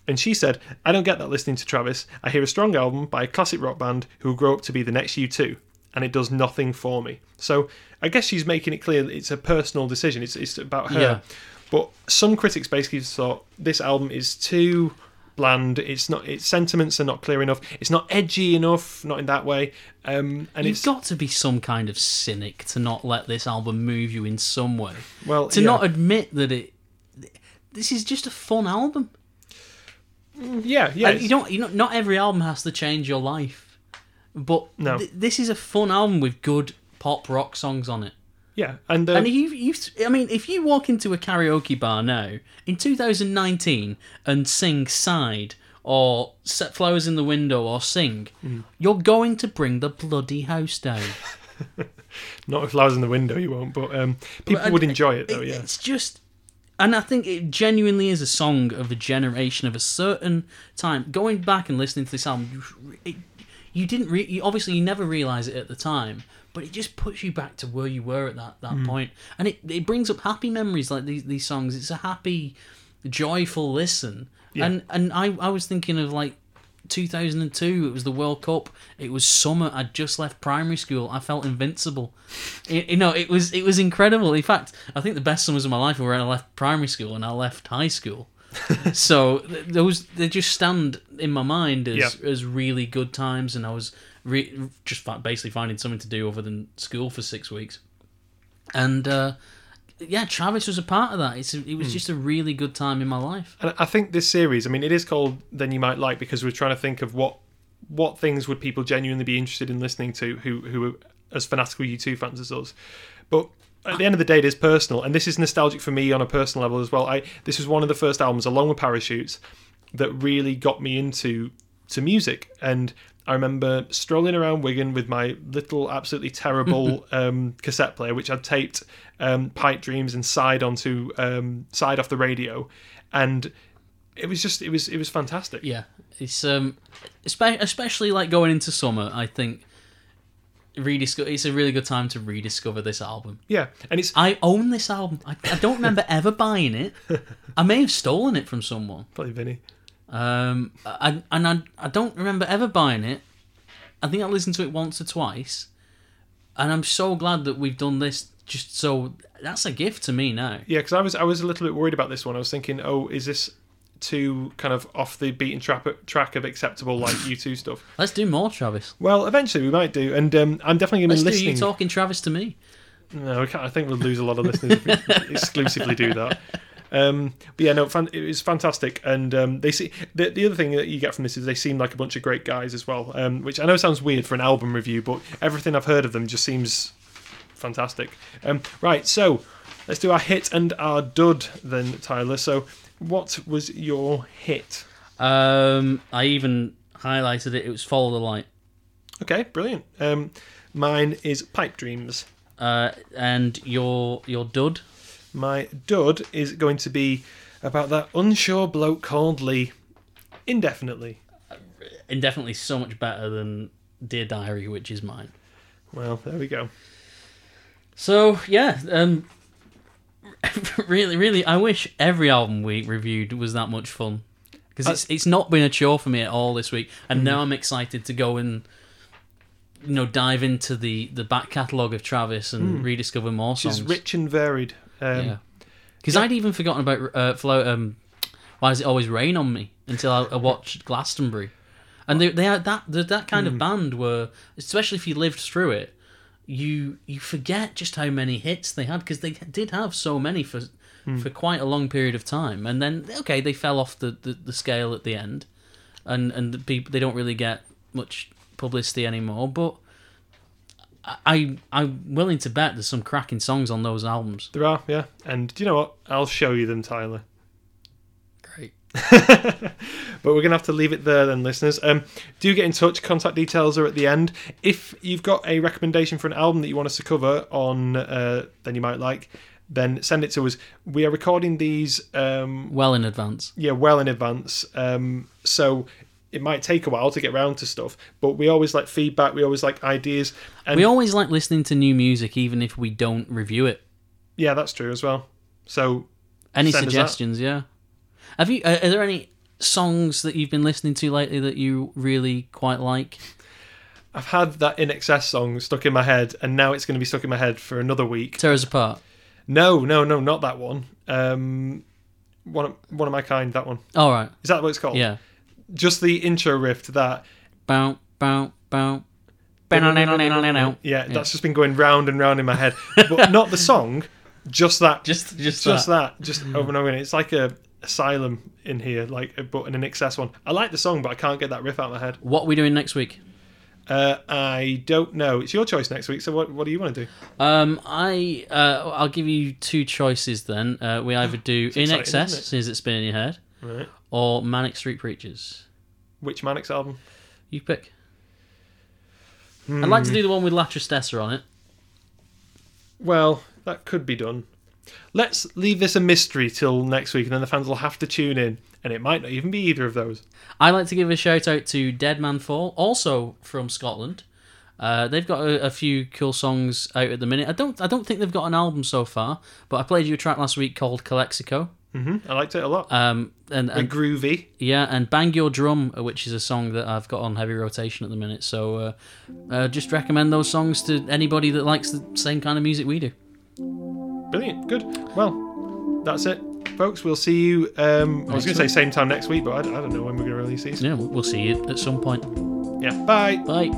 [SPEAKER 1] and she said, I don't get that listening to Travis. I hear a strong album by a classic rock band who will grow up to be the next U2, and it does nothing for me. So I guess she's making it clear that it's a personal decision. It's, it's about her.
[SPEAKER 2] Yeah.
[SPEAKER 1] But some critics basically thought this album is too bland. It's not. Its sentiments are not clear enough. It's not edgy enough. Not in that way. Um, and
[SPEAKER 2] You've
[SPEAKER 1] it's
[SPEAKER 2] got to be some kind of cynic to not let this album move you in some way.
[SPEAKER 1] well
[SPEAKER 2] To
[SPEAKER 1] yeah.
[SPEAKER 2] not admit that it. This is just a fun album.
[SPEAKER 1] yeah yeah.
[SPEAKER 2] And you don't. You know, not every album has to change your life, but
[SPEAKER 1] No.
[SPEAKER 2] th- this is a fun album with good pop rock songs on it.
[SPEAKER 1] yeah, and, uh,
[SPEAKER 2] And you, you, I mean, if you walk into a karaoke bar now in 2019 and sing "Side" or "Set Flowers in the Window" or sing,
[SPEAKER 1] Hmm.
[SPEAKER 2] you're going to bring the bloody house down.
[SPEAKER 1] not with flowers in the window, you won't. But um, people
[SPEAKER 2] But, uh,
[SPEAKER 1] would enjoy it though.
[SPEAKER 2] It-
[SPEAKER 1] Yeah.
[SPEAKER 2] It's just, and I think it genuinely is a song of a generation of a certain time. Going back and listening to this album, it, you didn't re- you, obviously you never realize it at the time, but it just puts you back to where you were at that that
[SPEAKER 1] hmm.
[SPEAKER 2] point. and it it brings up happy memories like these these songs. It's a happy, joyful listen,
[SPEAKER 1] Yeah.
[SPEAKER 2] and and I I was thinking of like. 2002 it was the world cup it was summer i'd just left primary school i felt invincible you, you know it was it was incredible in fact i think the best summers of my life were when i left primary school and i left high school so th- those they just stand in my mind as,
[SPEAKER 1] Yeah.
[SPEAKER 2] as really good times and i was re- just fa- basically finding something to do other than school for six weeks and uh, yeah travis was a part of that it's a, it
[SPEAKER 1] Hmm.
[SPEAKER 2] was just a really good time in my life
[SPEAKER 1] And I think this series, I mean, it is called "Then You Might Like" because we're trying to think of what what things would people genuinely be interested in listening to who who are as fanatical U2 fans as us. But at the end of the day, it is personal, and this is nostalgic for me on a personal level as well. I this was one of the first albums, along with Parachutes, that really got me into to music, and I remember strolling around Wigan with my little, absolutely terrible um, cassette player, which I'd taped um, "Pipe Dreams" and side onto um, side off the radio, and it was just it was it was fantastic.
[SPEAKER 2] yeah it's um especially like going into summer i think rediscover it's a really good time to rediscover this album
[SPEAKER 1] Yeah, and it's
[SPEAKER 2] I own this album. I, I don't remember ever buying it. I may have stolen it from someone.
[SPEAKER 1] probably Vinny.
[SPEAKER 2] Um, I, and I, I don't remember ever buying it. I think I listened to it once or twice. And I'm so glad that we've done this just so. That's a gift to me now.
[SPEAKER 1] Yeah, because I was I was a little bit worried about this one. I was thinking, oh, is this too kind of off the beaten track track of acceptable like U2 stuff?
[SPEAKER 2] Let's do more, Travis.
[SPEAKER 1] Well, eventually we might do, and um, I'm definitely going to
[SPEAKER 2] Let's
[SPEAKER 1] be
[SPEAKER 2] do you talking Travis to me.
[SPEAKER 1] No, we can't, I think we'll lose a lot of listeners if we exclusively do that. Um, but yeah, no, fan, it was fantastic, and um, they see the, the other thing that you get from this is they seem like a bunch of great guys as well, um, which I know sounds weird for an album review, but everything I've heard of them just seems fantastic. Um, right, so let's do our hit and our dud then, Tyler. So, what was your hit?
[SPEAKER 2] Um, I even highlighted it. It was Follow the Light.
[SPEAKER 1] Okay, brilliant. Um, mine is Pipe Dreams.
[SPEAKER 2] Uh, and your your dud.
[SPEAKER 1] My dud is going to be about that unsure bloke called Lee indefinitely.
[SPEAKER 2] Indefinitely so much better than Dear Diary, which is mine.
[SPEAKER 1] Well, there we go.
[SPEAKER 2] So yeah, um, really, really, I wish every album we reviewed was that much fun because it's it's not been a chore for me at all this week, and now I'm excited to go and you know dive into the the back catalogue of Travis and rediscover more
[SPEAKER 1] Which is
[SPEAKER 2] songs.
[SPEAKER 1] rich and varied. Um,
[SPEAKER 2] yeah, because I'd even forgotten about uh, Flow. Um, Why does it always rain on me? Until I, I watched Glastonbury, and they they are that that kind of band where, especially if you lived through it, you you forget just how many hits they had because they did have so many for hmm. for quite a long period of time, and then okay, they fell off the, the, the scale at the end, and and the people they don't really get much publicity anymore, but. I I'm willing to bet there's some cracking songs on those albums.
[SPEAKER 1] There are, yeah. And do you know what? I'll show you them, Tyler. But we're gonna have to leave it there then listeners um do get in touch contact details are at the end if you've got a recommendation for an album that you want us to cover on uh then you might like then send it to us we are recording these um
[SPEAKER 2] Well in advance.
[SPEAKER 1] yeah well in advance um so it might take a while to get around to stuff but we always like feedback we always like ideas and
[SPEAKER 2] We always like listening to new music, even if we don't review it.
[SPEAKER 1] yeah that's true as well so
[SPEAKER 2] Any
[SPEAKER 1] Send us that.
[SPEAKER 2] suggestions? Yeah. Have you? Uh, are there any songs that you've been listening to lately that you really quite like?
[SPEAKER 1] i've had that INXS song stuck in my head and now it's going to be stuck in my head for another week
[SPEAKER 2] Tear us apart.
[SPEAKER 1] No, no, no, not that one. Um, one, of, one of my kind. That one.
[SPEAKER 2] All right.
[SPEAKER 1] Is that what it's called?
[SPEAKER 2] Yeah.
[SPEAKER 1] Just the intro riff to that.
[SPEAKER 2] Bow, bow, bow. Bow.
[SPEAKER 1] Yeah, that's just been going round and round in my head, but not the song. Just that.
[SPEAKER 2] Just, just,
[SPEAKER 1] just
[SPEAKER 2] that.
[SPEAKER 1] that. Just over and over again. It's like a asylum in here, like but in an INXS one. I like the song, but I can't get that riff out of my head.
[SPEAKER 2] What are we doing next week?
[SPEAKER 1] Uh, I don't know. It's your choice next week. So what? What do you want to do?
[SPEAKER 2] Um, I uh, I'll give you two choices then. Uh, we either do
[SPEAKER 1] INXS, it?
[SPEAKER 2] Is It Spinning Your Head,
[SPEAKER 1] Right.
[SPEAKER 2] or Manic Street Preachers.
[SPEAKER 1] Which Manics album?
[SPEAKER 2] You pick. I'd like to do the one with La Tristessa on it.
[SPEAKER 1] Well, that could be done. Let's leave this a mystery till next week, and then the fans will have to tune in, and it might not even be either of those.
[SPEAKER 2] I'd like to give a shout out to Dead Man Fall, also from Scotland. Uh, they've got a, a few cool songs out at the minute. I don't I don't think they've got an album so far, but I played you a track last week called Calexico.
[SPEAKER 1] hmm I liked it a lot.
[SPEAKER 2] Um, and,
[SPEAKER 1] and
[SPEAKER 2] and
[SPEAKER 1] groovy.
[SPEAKER 2] yeah, and Bang Your Drum, uh, which is a song that I've got on heavy rotation at the minute. So uh, uh, just recommend those songs to anybody that likes the same kind of music we do.
[SPEAKER 1] Brilliant. Good. Well, that's it, folks. We'll see you. Um, I was going to say same time next week, but I, I don't know when we're going to release these.
[SPEAKER 2] Yeah, we'll see you at some point.
[SPEAKER 1] Yeah. Bye.
[SPEAKER 2] Bye.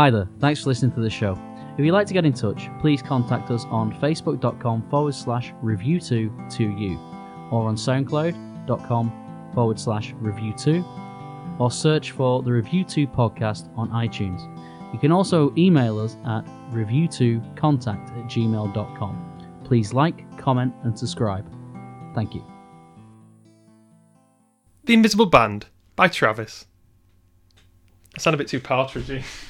[SPEAKER 2] Hi there, thanks for listening to the show. If you'd like to get in touch, please contact us on facebook.com forward slash review2 to you or on soundcloud.com forward slash review2 or search for the REVU2 podcast on iTunes. You can also email us at review2contact at gmail.com. Please like, comment, and subscribe. Thank you.
[SPEAKER 1] The Invisible Band by Travis. I sound a bit too partridgey.